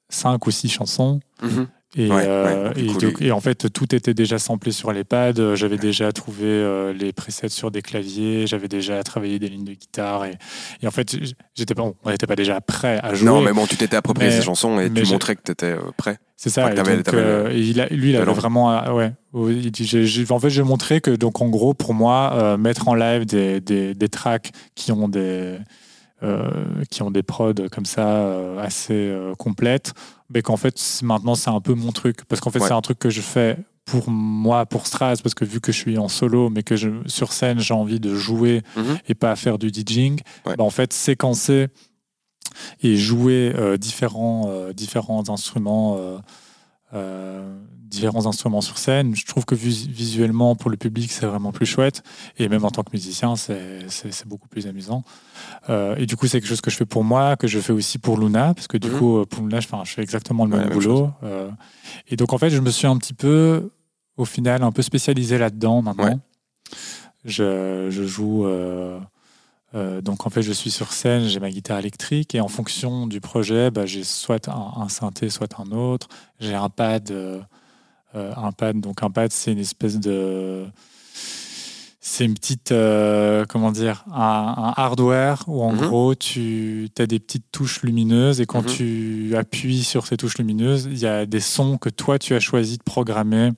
cinq ou six chansons. Mhm. Et, Ouais, euh, ouais, et donc- en fait, tout était déjà samplé sur les pads. Euh, J'avais déjà trouvé euh, les presets sur des claviers. J'avais déjà travaillé des lignes de guitare. Et, et en fait, j'étais pas, bon, on n'était pas déjà prêt à jouer. Non, mais bon, tu t'étais approprié Mais- ces chansons et tu montrais que tu étais prêt. C'est ça. Enfin, et donc, euh, il a- lui, il avait vraiment. ouais. Il dit, en fait, j'ai montré que, donc, en gros, pour moi, mettre en live des, des, des tracks qui ont des. Euh, qui ont des prods comme ça euh, assez euh, complètes, mais qu'en fait maintenant c'est un peu mon truc parce qu'en fait Ouais. c'est un truc que je fais pour moi pour Stras parce que vu que je suis en solo mais que je, sur scène j'ai envie de jouer Mhm. et pas faire du DJing, Ouais. bah, en fait séquencer et jouer euh, différents, euh, différents instruments euh, euh, différents instruments sur scène. Je trouve que vis- visuellement, pour le public, c'est vraiment plus chouette. Et même en tant que musicien, c'est beaucoup plus amusant. Euh, et du coup, c'est quelque chose que je fais pour moi, que je fais aussi pour Luna, parce que du Mhm. coup, pour Luna, je, je fais exactement le Ouais, même boulot. Euh, et donc, en fait, je me suis un petit peu, au final, un peu spécialisé là-dedans maintenant. Ouais. Je, je joue. euh, euh, donc en fait, je suis sur scène, j'ai ma guitare électrique et en fonction du projet, bah, j'ai soit un, un synthé, soit un autre. J'ai un pad, euh, un pad. Donc un pad, c'est une espèce de, c'est une petite, euh, comment dire, un, un hardware où en Mhm. gros tu as des petites touches lumineuses et quand Mhm. tu appuies sur ces touches lumineuses, il y a des sons que toi tu as choisi de programmer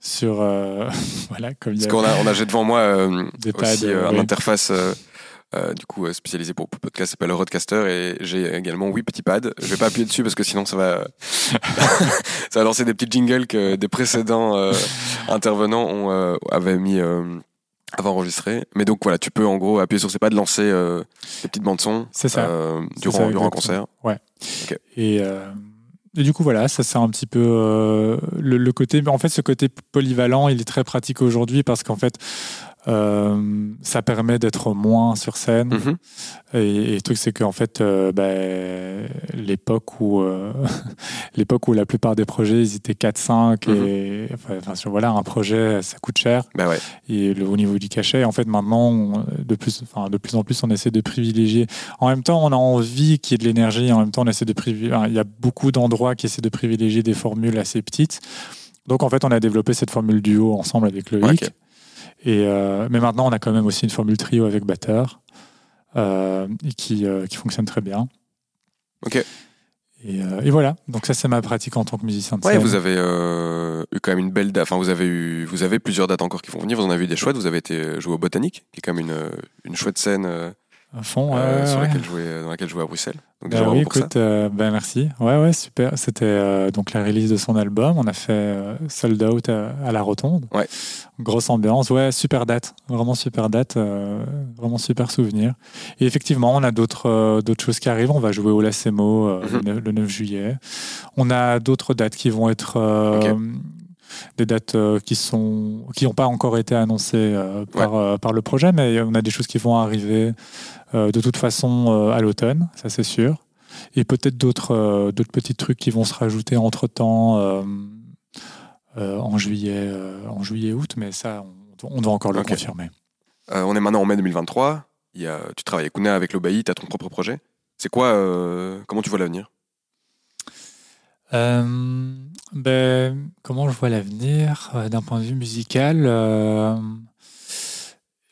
sur, euh, voilà, comme il y Parce qu'on a, on a j'ai devant moi euh, des pads. aussi euh, euh, un interface euh, euh, du coup euh, spécialisé pour pour podcast s'appelle le Roadcaster et j'ai également oui petit pad. Je vais pas appuyer dessus parce que sinon ça va ça va lancer des petits jingles que des précédents euh, intervenants ont euh, avaient mis euh, avant enregistré. Mais donc voilà, tu peux en gros appuyer sur ces pads, lancer euh, des petites bandes son euh, durant durant un concert. Et, euh, et du coup, voilà, ça c'est un petit peu euh, le, le côté. En fait, ce côté polyvalent, il est très pratique aujourd'hui parce qu'en fait, euh, ça permet d'être moins sur scène. Mhm. Et, et le truc, c'est qu'en fait, euh, ben, l'époque où, euh, l'époque où la plupart des projets, ils étaient 4-5 et enfin, enfin, sur- voilà, un projet, ça coûte cher Bah ouais. et le, au niveau du cachet. En fait, maintenant, on- de plus, de plus en plus, on essaie de privilégier. En même temps, on a envie qu'il y ait de l'énergie. En même temps, on essaie de privilégier. Il y a beaucoup d'endroits qui essaient de privilégier des formules assez petites. Donc, en fait, on a développé cette formule duo ensemble avec Loïc. Ok. Et, euh, mais maintenant, on a quand même aussi une formule trio avec batteur euh, et qui, euh, qui fonctionne très bien. Ok. Et, euh, et voilà. Donc, ça, c'est ma pratique en tant que musicien de Ouais, scène. vous avez euh, eu quand même une belle date. Enfin, vous avez eu, vous avez plusieurs dates encore qui vont venir. Vous en avez eu des chouettes. Vous avez été joué au Botanique, qui est quand même une, une chouette scène à fond. euh, ouais, sur ouais. laquelle jouer, dans laquelle jouer à Bruxelles. Donc Bah déjà oui, bravo pour ça. écoute, euh, bah merci. Ouais, ouais, super. C'était euh, donc la release de son album. On a fait euh, sold out à, à la Rotonde. Ouais. Grosse ambiance. Ouais, super date. Vraiment super date. euh, vraiment super souvenir. Et effectivement, on a d'autres euh, d'autres choses qui arrivent. On va jouer au Lacemo euh, Mhm. le, 9, le 9 juillet. On a d'autres dates qui vont être euh, des dates euh, qui sont qui n'ont pas encore été annoncées euh, par, euh, par le projet, mais on a des choses qui vont arriver euh, de toute façon euh, à l'automne, ça c'est sûr. Et peut-être d'autres euh, d'autres petits trucs qui vont se rajouter entre temps en juillet, euh, en juillet août, mais ça on, on doit encore le confirmer. Euh, on est maintenant en mai 2023. Il y a, tu travailles avec Kuna, avec l'Obaï, tu as ton propre projet. C'est quoi euh, Comment tu vois l'avenir? Euh, ben, comment je vois l'avenir euh, d'un point de vue musical euh,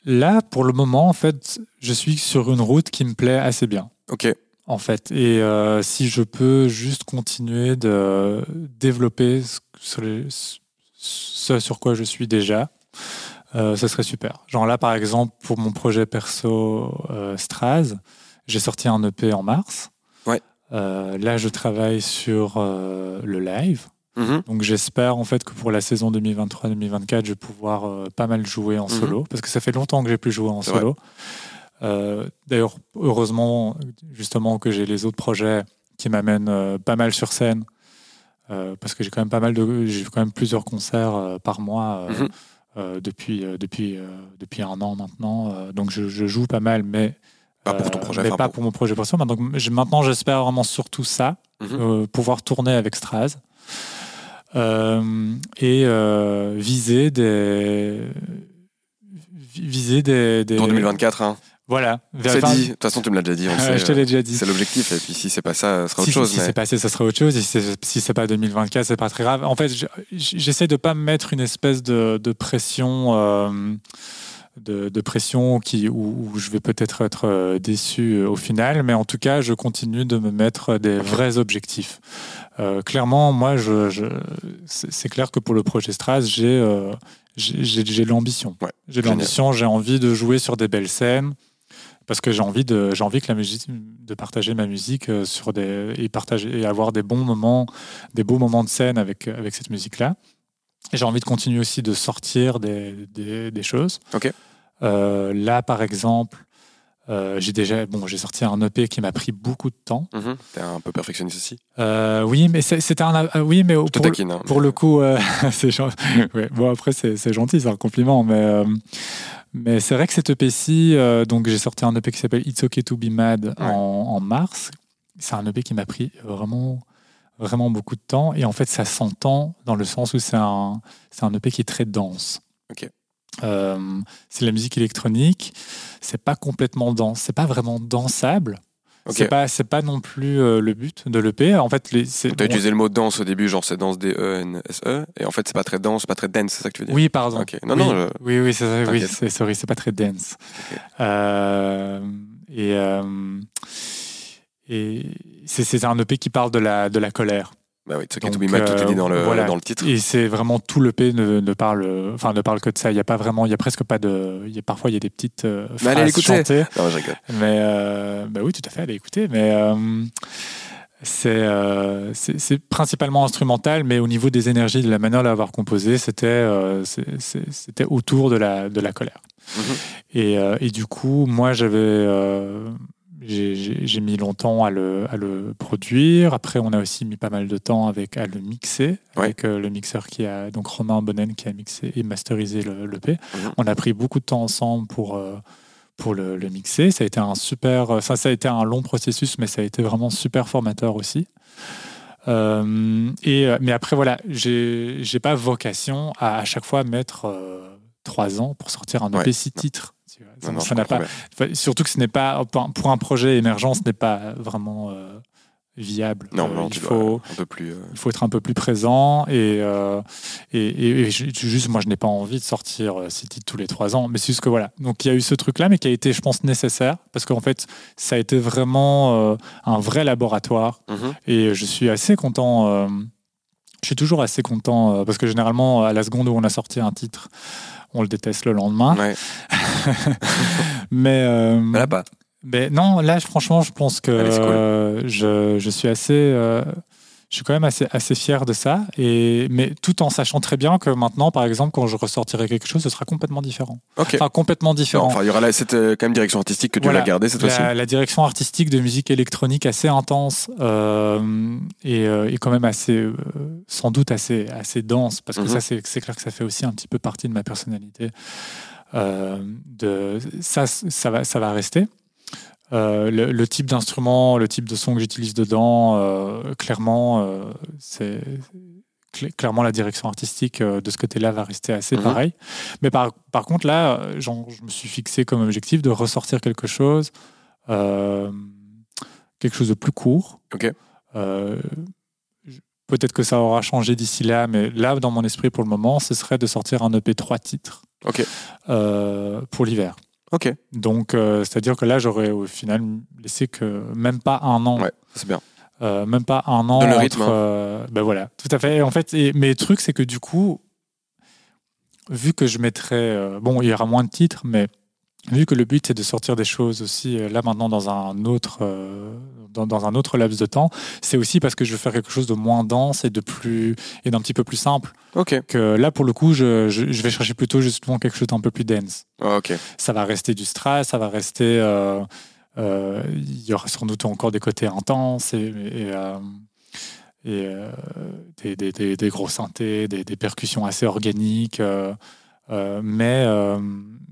Là, pour le moment, en fait, je suis sur une route qui me plaît assez bien. Ok. En fait, et euh, si je peux juste continuer de développer ce, sur les- ce sur quoi je suis déjà, euh, ça serait super. Genre là, par exemple, pour mon projet perso euh, Straz, j'ai sorti un EP en mars. Ouais. Là, je travaille sur le live. Mhm. Donc j'espère en fait que pour la saison 2023-2024, je vais pouvoir euh, pas mal jouer en Mhm. solo, parce que ça fait longtemps que j'ai plus joué en solo. Euh, D'ailleurs, heureusement justement que j'ai les autres projets qui m'amènent euh, pas mal sur scène, parce que j'ai quand même pas mal de, j'ai quand même plusieurs concerts par mois Mhm. depuis depuis depuis un an maintenant. Donc je, je joue pas mal, mais Pas pour ton projet, mais pas pour- pour mon projet perso. Maintenant, j'espère vraiment surtout ça, pouvoir tourner avec Straz et euh, viser des vi- viser des, des- Pour 2024, hein. Voilà. C'est enfin, dit. De toute façon, tu me l'as déjà dit. on le euh, sait, je te l'ai déjà dit. C'est l'objectif. Et puis si c'est pas ça, ce sera autre chose. si mais... c'est passé, ça sera autre chose. Si c'est si c'est pas 2024, c'est pas très grave. En fait, je- j'essaie de pas me mettre une espèce de, de pression, euh, de, de pression qui où, où je vais peut-être être euh, déçu euh, au final, mais en tout cas, je continue de me mettre des vrais objectifs. Euh, clairement, moi, je, je- c'est clair que pour le projet Stras, j'ai euh, j'ai l'ambition. Ouais, j'ai l'ambition. J'ai envie de jouer sur des belles scènes parce que j'ai envie de j'ai envie que la musique de partager ma musique euh, sur des et partager et avoir des bons moments des beaux moments de scène avec avec cette musique là j'ai envie de continuer aussi de sortir des, des, des choses Ok. Euh, là par exemple euh, j'ai déjà bon j'ai sorti un EP qui m'a pris beaucoup de temps Mhm. T'es un peu perfectionniste aussi. Euh, oui mais c'était un oui mais pour, le- taquine. hein, pour mais- le coup, c'est gen- ouais, bon après c'est gentil, c'est un compliment, mais mais c'est vrai que cet EP-ci, donc j'ai sorti un EP qui s'appelle It's Okay to Be Mad Ouais. en, en mars. C'est un EP qui m'a pris vraiment vraiment beaucoup de temps et en fait ça s'entend dans le sens où c'est un c'est un EP qui est très dense. Ok. Euh, c'est la musique électronique, c'est pas complètement dense, c'est pas vraiment dansable. Ok. C'est pas c'est pas non plus euh, le but de l'EP. En fait, les, c'est- T'as utilisé le mot danse au début, genre c'est danse D-E-N-S-E. E, Et en fait, c'est pas très dense, pas très dense, c'est ça que tu veux dire? Oui, pardon. Ok. Non, oui, non, je- oui, oui, c'est ça, oui, c'est sorry, c'est pas très dense. Ok. Euh, et euh, et c'est un EP qui parle de la de la colère. Bah oui, to Donc, be mad, tout est euh, dit dans le, voilà. dans le titre. Et c'est vraiment tout l'EP ne, ne parle, enfin ne parle que de ça. Il y a pas vraiment, il y a presque pas de, il y a parfois il y a des petites euh, Mais allez phrases l'écouter. chantées. Non, je rigole. Mais euh, bah oui, tout à fait, allez écouter. Mais euh, c'est euh, c'est c'est principalement instrumental, mais au niveau des énergies, de la manière d'avoir composé, c'était euh, c'était autour de la, de la colère. Mhm. Et, euh, et du coup, moi, j'avais. Euh, j'ai- mis longtemps à le, à le produire. Après, on a aussi mis pas mal de temps avec, à le mixer, Ouais. avec euh, le mixeur qui a, donc Romain Bonnen, qui a mixé et masterisé le, l'EP. Mhm. On a pris beaucoup de temps ensemble pour, euh, pour le, le mixer. Ça a été un super. Enfin, ça a été un long processus, mais ça a été vraiment super formateur aussi. Euh, et, euh, mais après, voilà, j'ai pas vocation à à chaque fois mettre euh, trois ans pour sortir un Ouais, EP six titres. Ça- n'a pas. Enfin, surtout que ce n'est pas pour un projet émergent, ce n'est pas vraiment euh, viable. Non, Euh, non, il faut dois un peu plus. euh, il faut être un peu plus présent et, euh, et, et- et ju- juste moi je n'ai pas envie de sortir ces titres tous les trois ans mais c'est juste que voilà donc il y a eu ce truc là mais qui a été je pense nécessaire parce qu'en fait ça a été vraiment euh, un vrai laboratoire mhm. et je suis assez content je suis toujours assez content parce que généralement à la seconde où on a sorti un titre on le déteste le lendemain Ouais. mais euh, Mais là, pas. mais non, là, franchement, je pense que Allez, c'est cool. euh, je, je suis assez. Je suis quand même assez, assez fier de ça, et, mais tout en sachant très bien que maintenant, par exemple, quand je ressortirai quelque chose, ce sera complètement différent. Ok. Enfin, complètement Non, différent. Enfin, il y aura cette euh, quand même direction artistique que tu Voilà. vas garder cette fois-ci. la, direction artistique de musique électronique assez intense euh, et, euh, et quand même assez, euh, sans doute assez, assez dense, parce que Mhm. ça, c'est clair que ça fait aussi un petit peu partie de ma personnalité. De, ça, ça, va, ça va rester. Euh, le, le type d'instrument, le type de son que j'utilise dedans, euh, clairement, euh, c'est cl- clairement, la direction artistique de ce côté-là va rester assez Mhm. pareil. Mais par, par contre, là, je me suis fixé comme objectif de ressortir quelque chose, quelque chose de plus court. Peut-être que ça aura changé d'ici là, mais là, dans mon esprit pour le moment, ce serait de sortir un EP 3 titres pour l'hiver. Ok. Donc, euh, c'est-à-dire que là, j'aurais au final laissé que même pas un an Ouais, c'est bien. euh, même pas un an Dans le entre, rythme, hein. euh, ben voilà, tout à fait. Et en fait, et, mais le truc, c'est que du coup, vu que je mettrais, euh, bon, il y aura moins de titres, mais vu que le but c'est de sortir des choses aussi euh, là maintenant dans un autre, euh, dans, dans un autre laps de temps, c'est aussi parce que je veux faire quelque chose de moins dense et de plus et d'un petit peu plus simple. Ok. Que là, pour le coup, je, je, je vais chercher plutôt justement quelque chose d'un peu plus dense Ok. ça va rester du stress, ça va rester. euh, euh, il y aura sans doute encore des côtés intenses et, et, et, des, des, des- des gros synthés, des percussions assez organiques. Euh, mais, euh,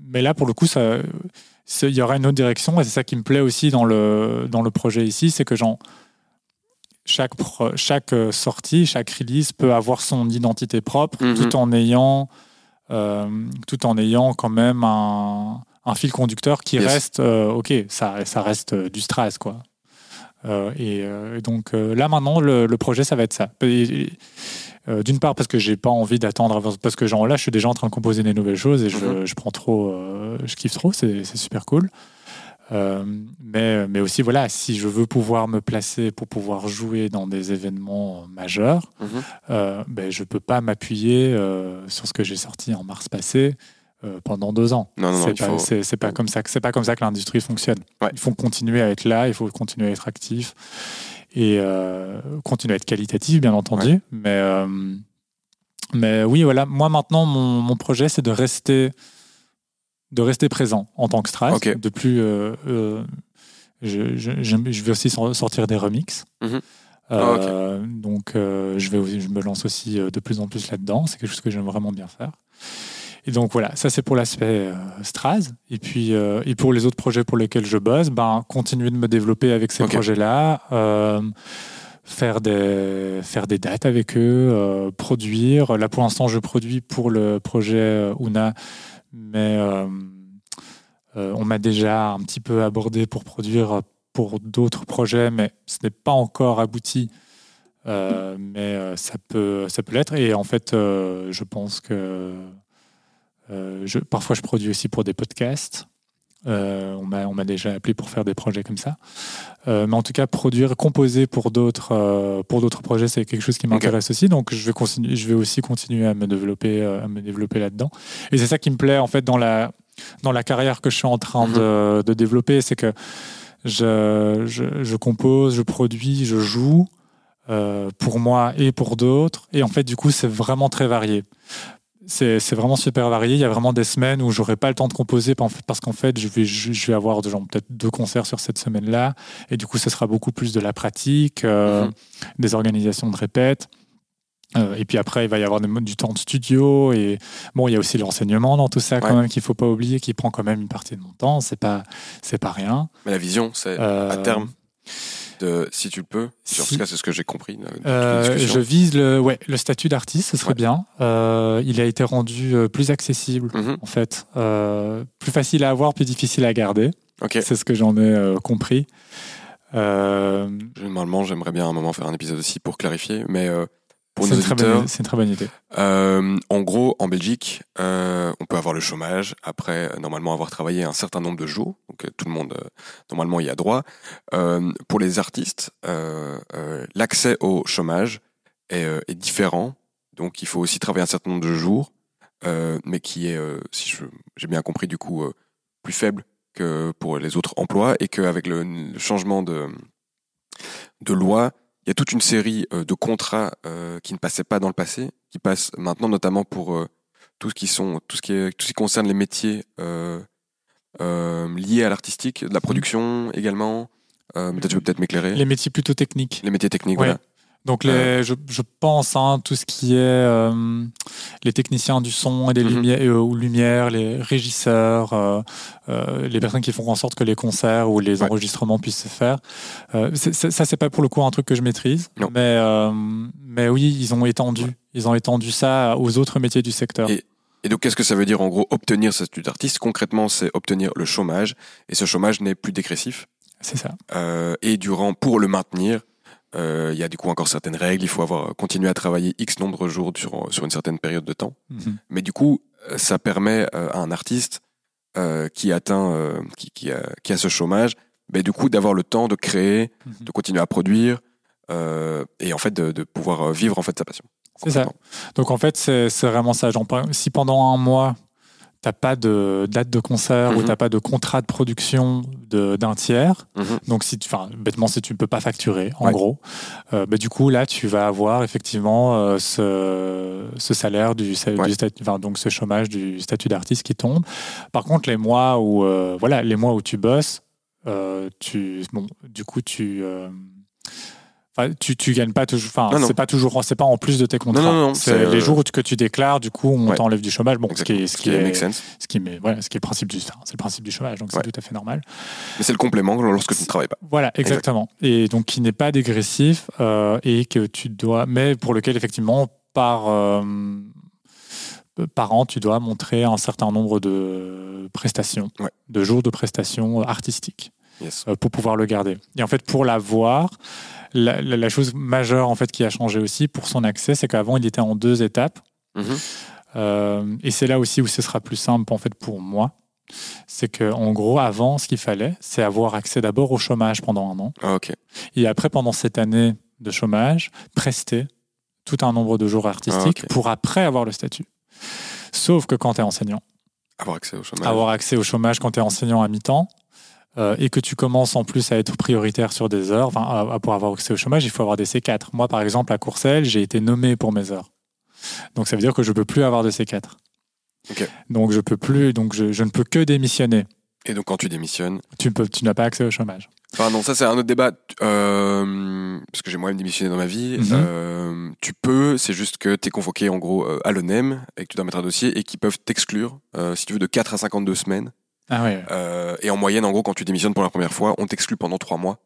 mais là, pour le coup, ça, il y aura une autre direction et c'est ça qui me plaît aussi dans le, dans le projet ici, c'est que genre, chaque, pro- chaque euh, sortie, chaque release peut avoir son identité propre Mhm. tout en ayant euh, tout en ayant quand même un, un fil conducteur qui Yes. reste euh, ok ça, ça reste du stress quoi Euh, et, et donc là maintenant le, le projet ça va être ça Et- et, euh, d'une part parce que j'ai pas envie d'attendre parce que genre là je suis déjà en train de composer des nouvelles choses et je, Mhm. je prends trop euh, je kiffe trop c'est super cool Euh, mais, mais aussi voilà si je veux pouvoir me placer pour pouvoir jouer dans des événements majeurs Mhm. euh, ben, je peux pas m'appuyer sur ce que j'ai sorti en mars passé pendant deux ans. Non, non, non, c'est pas, faut- c'est pas comme ça que c'est pas comme ça que l'industrie fonctionne. Ouais. Il faut continuer à être là, il faut continuer à être actif et euh, continuer à être qualitatif, bien entendu. Mais euh, mais oui, voilà. Moi maintenant, mon, mon projet, c'est de rester de rester présent en tant que Stras. Ok. De plus, euh, je, je, je vais aussi sor- sortir des remixes. Euh, Donc, euh, je, vais, je me lance aussi de plus en plus là-dedans. C'est quelque chose que j'aime vraiment bien faire. Et donc voilà, ça c'est pour l'aspect euh, Straz. Et puis euh, et pour les autres projets pour lesquels je bosse, ben continuer de me développer avec ces projets-là, euh, faire des faire des dates avec eux, euh, produire. Là pour l'instant, je produis pour le projet Una, mais euh, euh, on m'a déjà un petit peu abordé pour produire pour d'autres projets, mais ce n'est pas encore abouti. Mais ça peut, ça peut l'être. Et en fait, je pense que je, parfois je produis aussi pour des podcasts. Euh, on m'a déjà appelé pour faire des projets comme ça. Euh, mais en tout cas, produire, composer pour d'autres euh, pour d'autres projets, c'est quelque chose qui m'intéresse aussi. Donc, je vais continuer, je vais aussi continuer à me développer euh, à me développer là-dedans. Et c'est ça qui me plaît en fait dans la dans la carrière que je suis en train Mhm. de, de développer, c'est que je, je, je compose, je produis, je joue euh, pour moi et pour d'autres. Et en fait, du coup, c'est vraiment très varié. C'est vraiment super varié. Il y a vraiment des semaines où j'aurai pas le temps de composer parce qu'en fait, je vais, je, vais avoir genre, peut-être deux concerts sur cette semaine-là. Et du coup, ce sera beaucoup plus de la pratique, euh, Mhm. des organisations de répètes. Euh, et puis après, il va y avoir des du temps de studio. Et bon, il y a aussi l'enseignement dans tout ça, quand même, qu'il faut pas oublier, qui prend quand même une partie de mon temps. C'est pas, c'est pas rien. Mais la vision, c'est Euh, à terme, de, si tu le peux, en si- tout cas c'est ce que j'ai compris. de- de toute Euh, je vise le, ouais, le statut d'artiste, ce serait Ouais. bien. Euh, il a été rendu euh, plus accessible, Mhm. en fait. Euh, plus facile à avoir, plus difficile à garder. Ok. C'est ce que j'en ai compris. Normalement, j'aimerais bien à un moment faire un épisode aussi pour clarifier, mais pour c'est nos une, très auditeurs, bonne- c'est une très bonne idée. euh, en gros, en Belgique, euh, on peut avoir le chômage après euh, normalement avoir travaillé un certain nombre de jours, donc tout le monde euh, normalement y a droit. Pour les artistes, l'accès au chômage est, est différent, donc il faut aussi travailler un certain nombre de jours, mais qui est, si j'ai bien compris, du coup plus faible que pour les autres emplois, et qu'avec le, le changement de, de loi, il y a toute une série euh, de contrats euh, qui ne passaient pas dans le passé, qui passent maintenant notamment pour euh, tout ce qui sont tout ce qui est tout ce qui concerne les métiers euh, euh, liés à l'artistique, de la production également. Euh, tu peux peut-être m'éclairer. Les métiers plutôt techniques. Les métiers techniques, Ouais. voilà. Donc les, je, je pense hein, tout ce qui est euh, les techniciens du son et des Mhm. lumières, euh, ou lumières, les régisseurs, euh, euh, les personnes qui font en sorte que les concerts ou les Ouais. enregistrements puissent se faire. Euh, c'est- ça c'est pas pour le coup un truc que je maîtrise, Non. mais euh, mais oui ils ont étendu, ils ont étendu ça aux autres métiers du secteur. Et- Et donc, qu'est-ce que ça veut dire en gros obtenir ce statut d'artiste? Concrètement, c'est obtenir le chômage. Et ce chômage n'est plus dégressif? C'est ça. Euh, et durant, pour le maintenir, euh, il y a du coup encore certaines règles. Il faut avoir continué à travailler X nombre de jours sur, sur une certaine période de temps. Mhm. Mais du coup, euh, ça permet euh, à un artiste euh, qui atteint, euh, qui, qui, a, qui a ce chômage, ben, du coup, d'avoir le temps de créer, Mhm. de continuer à produire euh, et en fait de, de pouvoir vivre en fait sa passion. C'est ça. Donc en fait, c'est c'est vraiment ça. Genre, si pendant un mois, t'as pas de date de concert ou Mhm. t'as pas de contrat de production de- d'un tiers, Mhm. donc si tu, enfin, bêtement, si tu ne peux pas facturer, en Ouais. gros, euh, bah, du coup, là, tu vas avoir effectivement euh, ce, ce salaire du, Ouais. du statut, enfin, donc ce chômage du statut d'artiste qui tombe. Par contre, les mois où, euh, voilà, les mois où tu bosses, euh, tu, bon, du coup, tu euh, Enfin, tu, tu gagnes pas toujours. Enfin, c'est pas toujours. C'est pas en plus de tes contrats. non, non, c'est c'est, euh, les jours que tu déclares. Du coup, on Ouais. t'enlève du chômage. Bon, ce qui est, ce qui est, make sense. ce qui est, voilà, ce qui est principe du, c'est le principe du chômage. Donc Ouais. c'est tout à fait normal. Mais c'est le complément lorsque tu ne travailles pas. Voilà, exactement. Et donc qui n'est pas dégressif euh, et que tu dois, mais pour lequel effectivement par euh, par an, tu dois montrer un certain nombre de prestations, Ouais. de jours de prestations artistiques Yes. euh, pour pouvoir le garder. Et en fait, pour l'avoir, la, la- la chose majeure en fait qui a changé aussi pour son accès, c'est qu'avant il était en deux étapes. Mhm. Euh, et c'est là aussi où ce sera plus simple en fait pour moi. C'est que en gros, avant, ce qu'il fallait, c'est avoir accès d'abord au chômage pendant un an. Ah. Et après, pendant cette année de chômage, prester tout un nombre de jours artistiques Ah, pour après avoir le statut. Sauf que quand tu es enseignant, Avoir accès au chômage. avoir accès au chômage quand tu es enseignant à mi-temps, euh, et que tu commences en plus à être prioritaire sur des heures, enfin, à- à- pour avoir accès au chômage, il faut avoir des C4. Moi, par exemple, à Courcelles, j'ai été nommé pour mes heures. Donc ça veut dire que je ne peux plus avoir de C4. Ok. Donc je peux plus, donc je, je ne peux que démissionner. Et donc quand tu démissionnes? Tu, ne peux- tu n'as pas accès au chômage. Enfin non, ça c'est un autre débat. Euh, parce que j'ai moi-même démissionné dans ma vie. Mhm. Euh, tu peux, c'est juste que tu es convoqué en gros à l'ONEM et que tu dois mettre un dossier et qui peuvent t'exclure, si tu veux, de 4 à 52 semaines. Ah ouais. Euh, et en moyenne, en gros, quand tu démissionnes pour la première fois, on t'exclut pendant 3 mois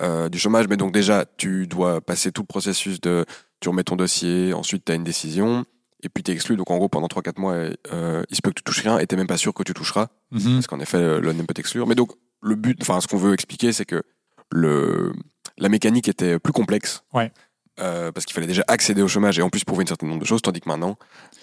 euh, du chômage. Mais donc déjà, tu dois passer tout le processus de... Tu remets ton dossier, ensuite tu as une décision. Et puis t'es exclu, donc en gros pendant 3-4 mois, euh, il se peut que tu touches rien et t'es même pas sûr que tu toucheras. Mhm. parce qu'en effet, l'ONEM peut t'exclure. Mais donc, le but, enfin, ce qu'on veut expliquer, c'est que le, la mécanique était plus complexe. Ouais. Euh, parce qu'il fallait déjà accéder au chômage et en plus prouver un certain nombre de choses, tandis que maintenant,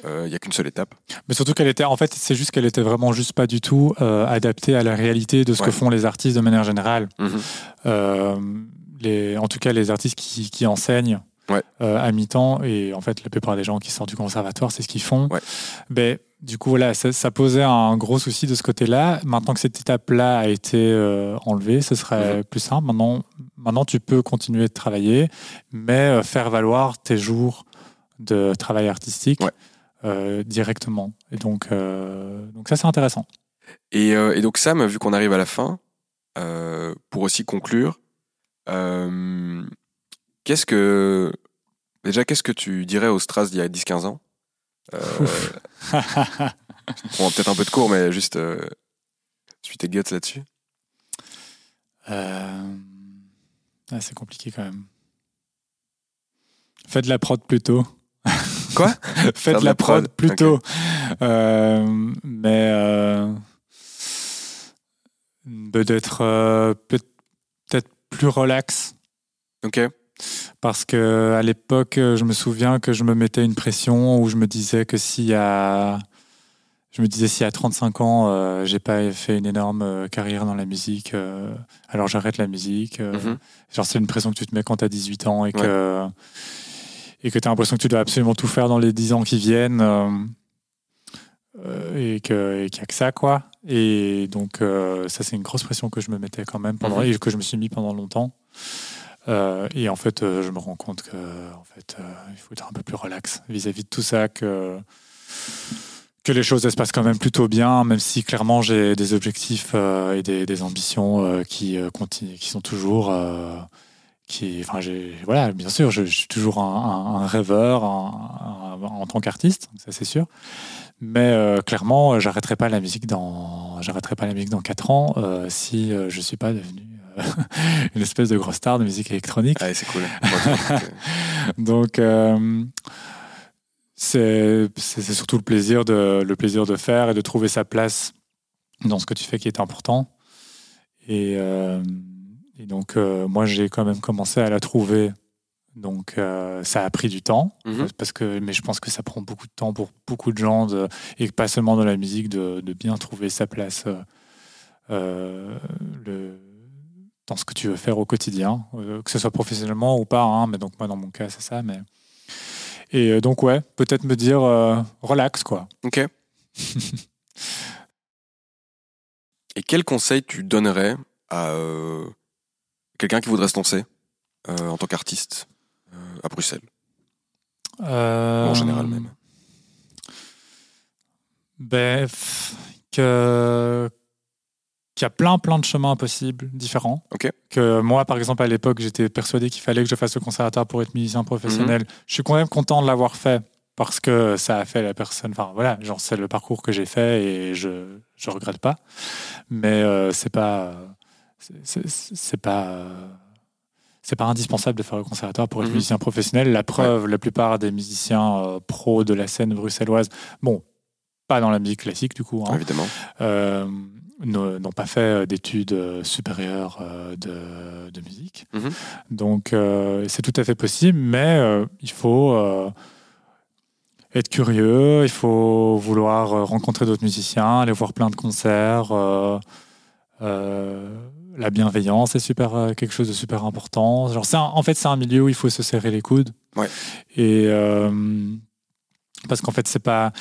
euh, il n'y a qu'une seule étape. Mais surtout qu'elle était, en fait, c'est juste qu'elle était vraiment juste pas du tout euh, adaptée à la réalité de ce que font les artistes de manière générale. Mhm. Les, en tout cas, les artistes qui, qui enseignent Ouais. à mi-temps, et en fait, la plupart des gens qui sortent du conservatoire, c'est ce qu'ils font. Ouais. Ben, du coup, voilà, ça, ça posait un gros souci de ce côté-là. Maintenant que cette étape-là a été euh, enlevée, ce serait Mhm. plus simple. Maintenant, maintenant, tu peux continuer de travailler, mais euh, faire valoir tes jours de travail artistique Ouais. euh, directement. Et donc, euh, donc ça, c'est intéressant. Et, euh, et donc Sam, vu qu'on arrive à la fin, pour aussi conclure, qu'est-ce que déjà qu'est-ce que tu dirais au Stras d'il y a 10-15 ans? Bon, Peut-être un peu de cours, mais juste suis tes guts là-dessus. Euh, ah, c'est compliqué quand même. Faites de la prod plus tôt. Quoi? Faites de la prod, plus tôt. Euh, mais euh, d'être euh, peut- peut-être plus relax. Ok. Parce que à l'époque, je me souviens que je me mettais une pression où je me disais que s'il y a, je me disais si à 35 ans, euh, j'ai pas fait une énorme euh, carrière dans la musique, euh, alors j'arrête la musique. euh, Mhm. Genre c'est une pression que tu te mets quand tu as 18 ans et que et que tu as l'impression que tu dois absolument tout faire dans les 10 ans qui viennent euh, euh, et que et qu'il n'y a que ça quoi. Et donc euh, ça c'est une grosse pression que je me mettais quand même pendant Mhm. et que je me suis mis pendant longtemps. Euh, et en fait, euh, je me rends compte que en fait, euh, il faut être un peu plus relax vis-à-vis de tout ça, que, que les choses se passent quand même plutôt bien, même si clairement j'ai des objectifs euh, et des, des ambitions euh, qui, euh, continuent, qui sont toujours, qui, enfin, voilà, bien sûr, je, je suis toujours un, un- un rêveur un- en tant qu'artiste, ça c'est sûr. Mais clairement, j'arrêterai pas la musique dans, j'arrêterai pas la musique dans 4 ans si je suis pas devenu une espèce de grosse star de musique électronique. Allez, c'est cool. Donc, euh, c'est surtout le plaisir, de, le plaisir de faire et de trouver sa place dans ce que tu fais qui est important. Et, euh, et donc, euh, moi, j'ai quand même commencé à la trouver. Donc, euh, ça a pris du temps, Mhm. parce que, mais je pense que ça prend beaucoup de temps pour beaucoup de gens, de, et pas seulement dans la musique, de, de bien trouver sa place le, dans ce que tu veux faire au quotidien, que ce soit professionnellement ou pas. hein, mais donc, moi, dans mon cas, c'est ça. Mais... Et euh, donc, ouais, peut-être me dire euh, relax, quoi. Ok. Et quel conseil tu donnerais à euh, quelqu'un qui voudrait se lancer euh, en tant qu'artiste à Bruxelles? En général même Ben, que qu'il y a plein plein de chemins possibles différents. Que moi, par exemple, à l'époque, j'étais persuadé qu'il fallait que je fasse le conservatoire pour être musicien professionnel. Je suis quand même content de l'avoir fait parce que ça a fait la personne. Enfin voilà, genre c'est le parcours que j'ai fait et je je regrette pas. Mais euh, c'est pas c'est- pas euh, c'est pas indispensable de faire le conservatoire pour être Mhm. musicien professionnel. La preuve, la plupart des musiciens euh, pros de la scène bruxelloise, bon, pas dans la musique classique du coup, hein, Évidemment. N'ont pas fait euh, d'études euh, supérieures euh, de, de musique. Mhm. Donc euh, c'est tout à fait possible, mais euh, il faut euh, être curieux, il faut vouloir rencontrer d'autres musiciens, aller voir plein de concerts. la bienveillance est super, quelque chose de super important. Genre, un- en fait, c'est un milieu où il faut se serrer les coudes. Ouais. Et parce qu'en fait, c'est pas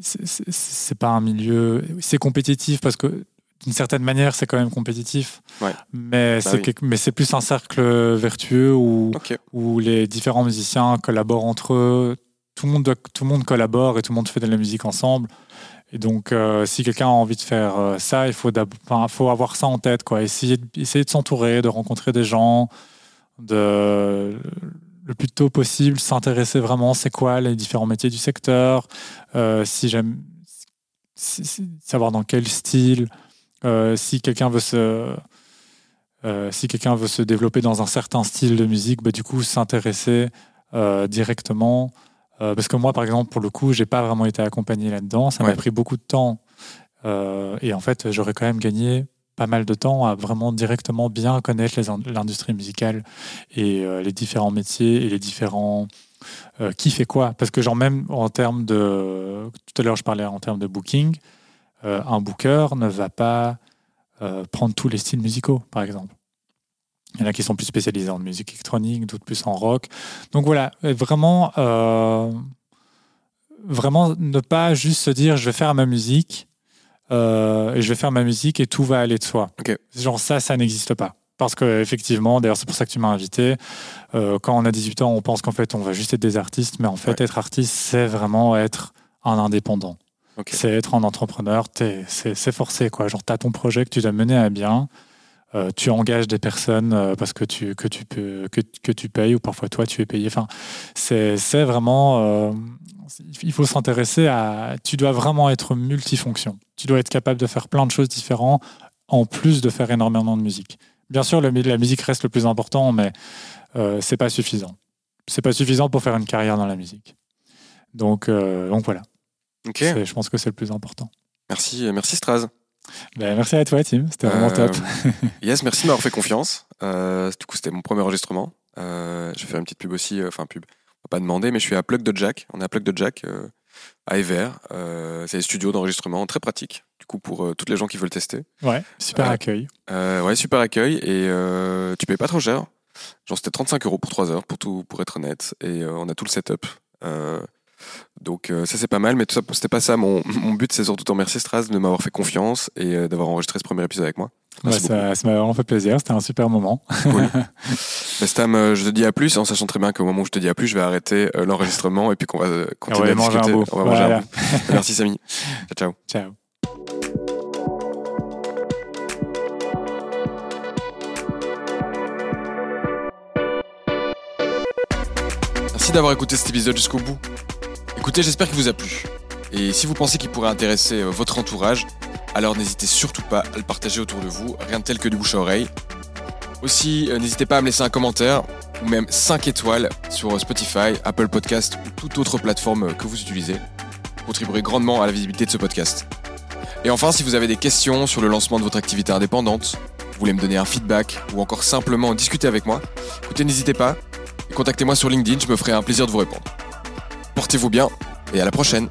c'est- pas un milieu. C'est compétitif parce que d'une certaine manière, c'est quand même compétitif. Ouais. Mais Bah c'est oui. quelque- mais c'est plus un cercle vertueux où, où les différents musiciens collaborent entre eux. Tout le monde doit- tout le monde collabore et tout le monde fait de la musique ensemble. Et donc, euh, si quelqu'un a envie de faire euh, ça, il faut, enfin, faut avoir ça en tête, quoi. Essayer de, essayer de s'entourer, de rencontrer des gens, de le plus tôt possible s'intéresser vraiment, c'est quoi les différents métiers du secteur, euh, si j'aime, si- si- savoir dans quel style, euh, si quelqu'un veut se euh, si quelqu'un veut se développer dans un certain style de musique, bah, du coup s'intéresser directement. Parce que moi, par exemple, pour le coup, j'ai pas vraiment été accompagné là-dedans. Ça Ouais. m'a pris beaucoup de temps. Et en fait, j'aurais quand même gagné pas mal de temps à vraiment directement bien connaître l'industrie musicale et euh, les différents métiers et les différents euh, qui fait quoi. Parce que genre même en termes de tout à l'heure je parlais en termes de booking, euh, un booker ne va pas prendre tous les styles musicaux, par exemple. Il y en a qui sont plus spécialisés en musique électronique, d'autres plus en rock. Donc voilà, vraiment, vraiment ne pas juste se dire je vais faire ma musique euh, et je vais faire ma musique et tout va aller de soi. Genre ça, ça n'existe pas. Parce que effectivement, d'ailleurs c'est pour ça que tu m'as invité. euh, quand on a 18 ans, on pense qu'en fait on va juste être des artistes, mais en fait Ouais. être artiste, c'est vraiment être un indépendant. C'est être un entrepreneur, c'est forcé quoi. Genre tu as ton projet que tu dois mener à bien. Euh, tu engages des personnes parce que tu, que, tu peux, que, que tu payes ou parfois toi tu es payé. Enfin, c'est c'est vraiment. Euh, il faut s'intéresser à. Tu dois vraiment être multifonction. Tu dois être capable de faire plein de choses différentes en plus de faire énormément de musique. Bien sûr, le, la musique reste le plus important, mais euh, c'est pas suffisant. C'est pas suffisant pour faire une carrière dans la musique. Donc, euh, donc voilà. Ok. C'est- Je pense que c'est le plus important. Merci, euh, merci Straz. Ben, merci à toi, Tim. C'était vraiment Euh, top. yes, merci de m'avoir fait confiance. Euh, du coup, c'était mon premier enregistrement. Euh, je vais faire une petite pub aussi. euh, Enfin, pub. On va pas demander, mais je suis à Plug de Jack. On est à Plug de Jack euh, à Ever. Euh, c'est des studios d'enregistrement très pratiques. Du coup, pour euh, toutes les gens qui veulent tester. Ouais, super accueil. Euh, ouais, super accueil et euh, tu payes pas trop cher. Genre c'était 35 euros pour 3 heures pour tout, pour être honnête et euh, on a tout le setup. Donc euh, ça c'est pas mal, mais tout ça c'était pas ça. Mon, mon but c'est surtout de remercier Stras de m'avoir fait confiance et euh, d'avoir enregistré ce premier épisode avec moi. Ouais, ça ça m'a vraiment fait plaisir. C'était un super moment. Mais Stam, euh, je te dis à plus en sachant très bien qu'au moment où je te dis à plus, je vais arrêter euh, l'enregistrement et puis qu'on va On continuer à manger un discuter. bout. On va manger Voilà. un bout. Merci Samy. Ciao. Ciao. Merci d'avoir écouté cet épisode jusqu'au bout. Écoutez, j'espère qu'il vous a plu. Et si vous pensez qu'il pourrait intéresser euh, votre entourage, alors n'hésitez surtout pas à le partager autour de vous, rien de tel que du bouche à oreille. Aussi, euh, n'hésitez pas à me laisser un commentaire ou même 5 étoiles sur Spotify, Apple Podcast ou toute autre plateforme que vous utilisez. Vous contribuerez grandement à la visibilité de ce podcast. Et enfin, si vous avez des questions sur le lancement de votre activité indépendante, vous voulez me donner un feedback ou encore simplement discuter avec moi, écoutez, n'hésitez pas et contactez-moi sur LinkedIn, je me ferai un plaisir de vous répondre. Portez-vous bien et à la prochaine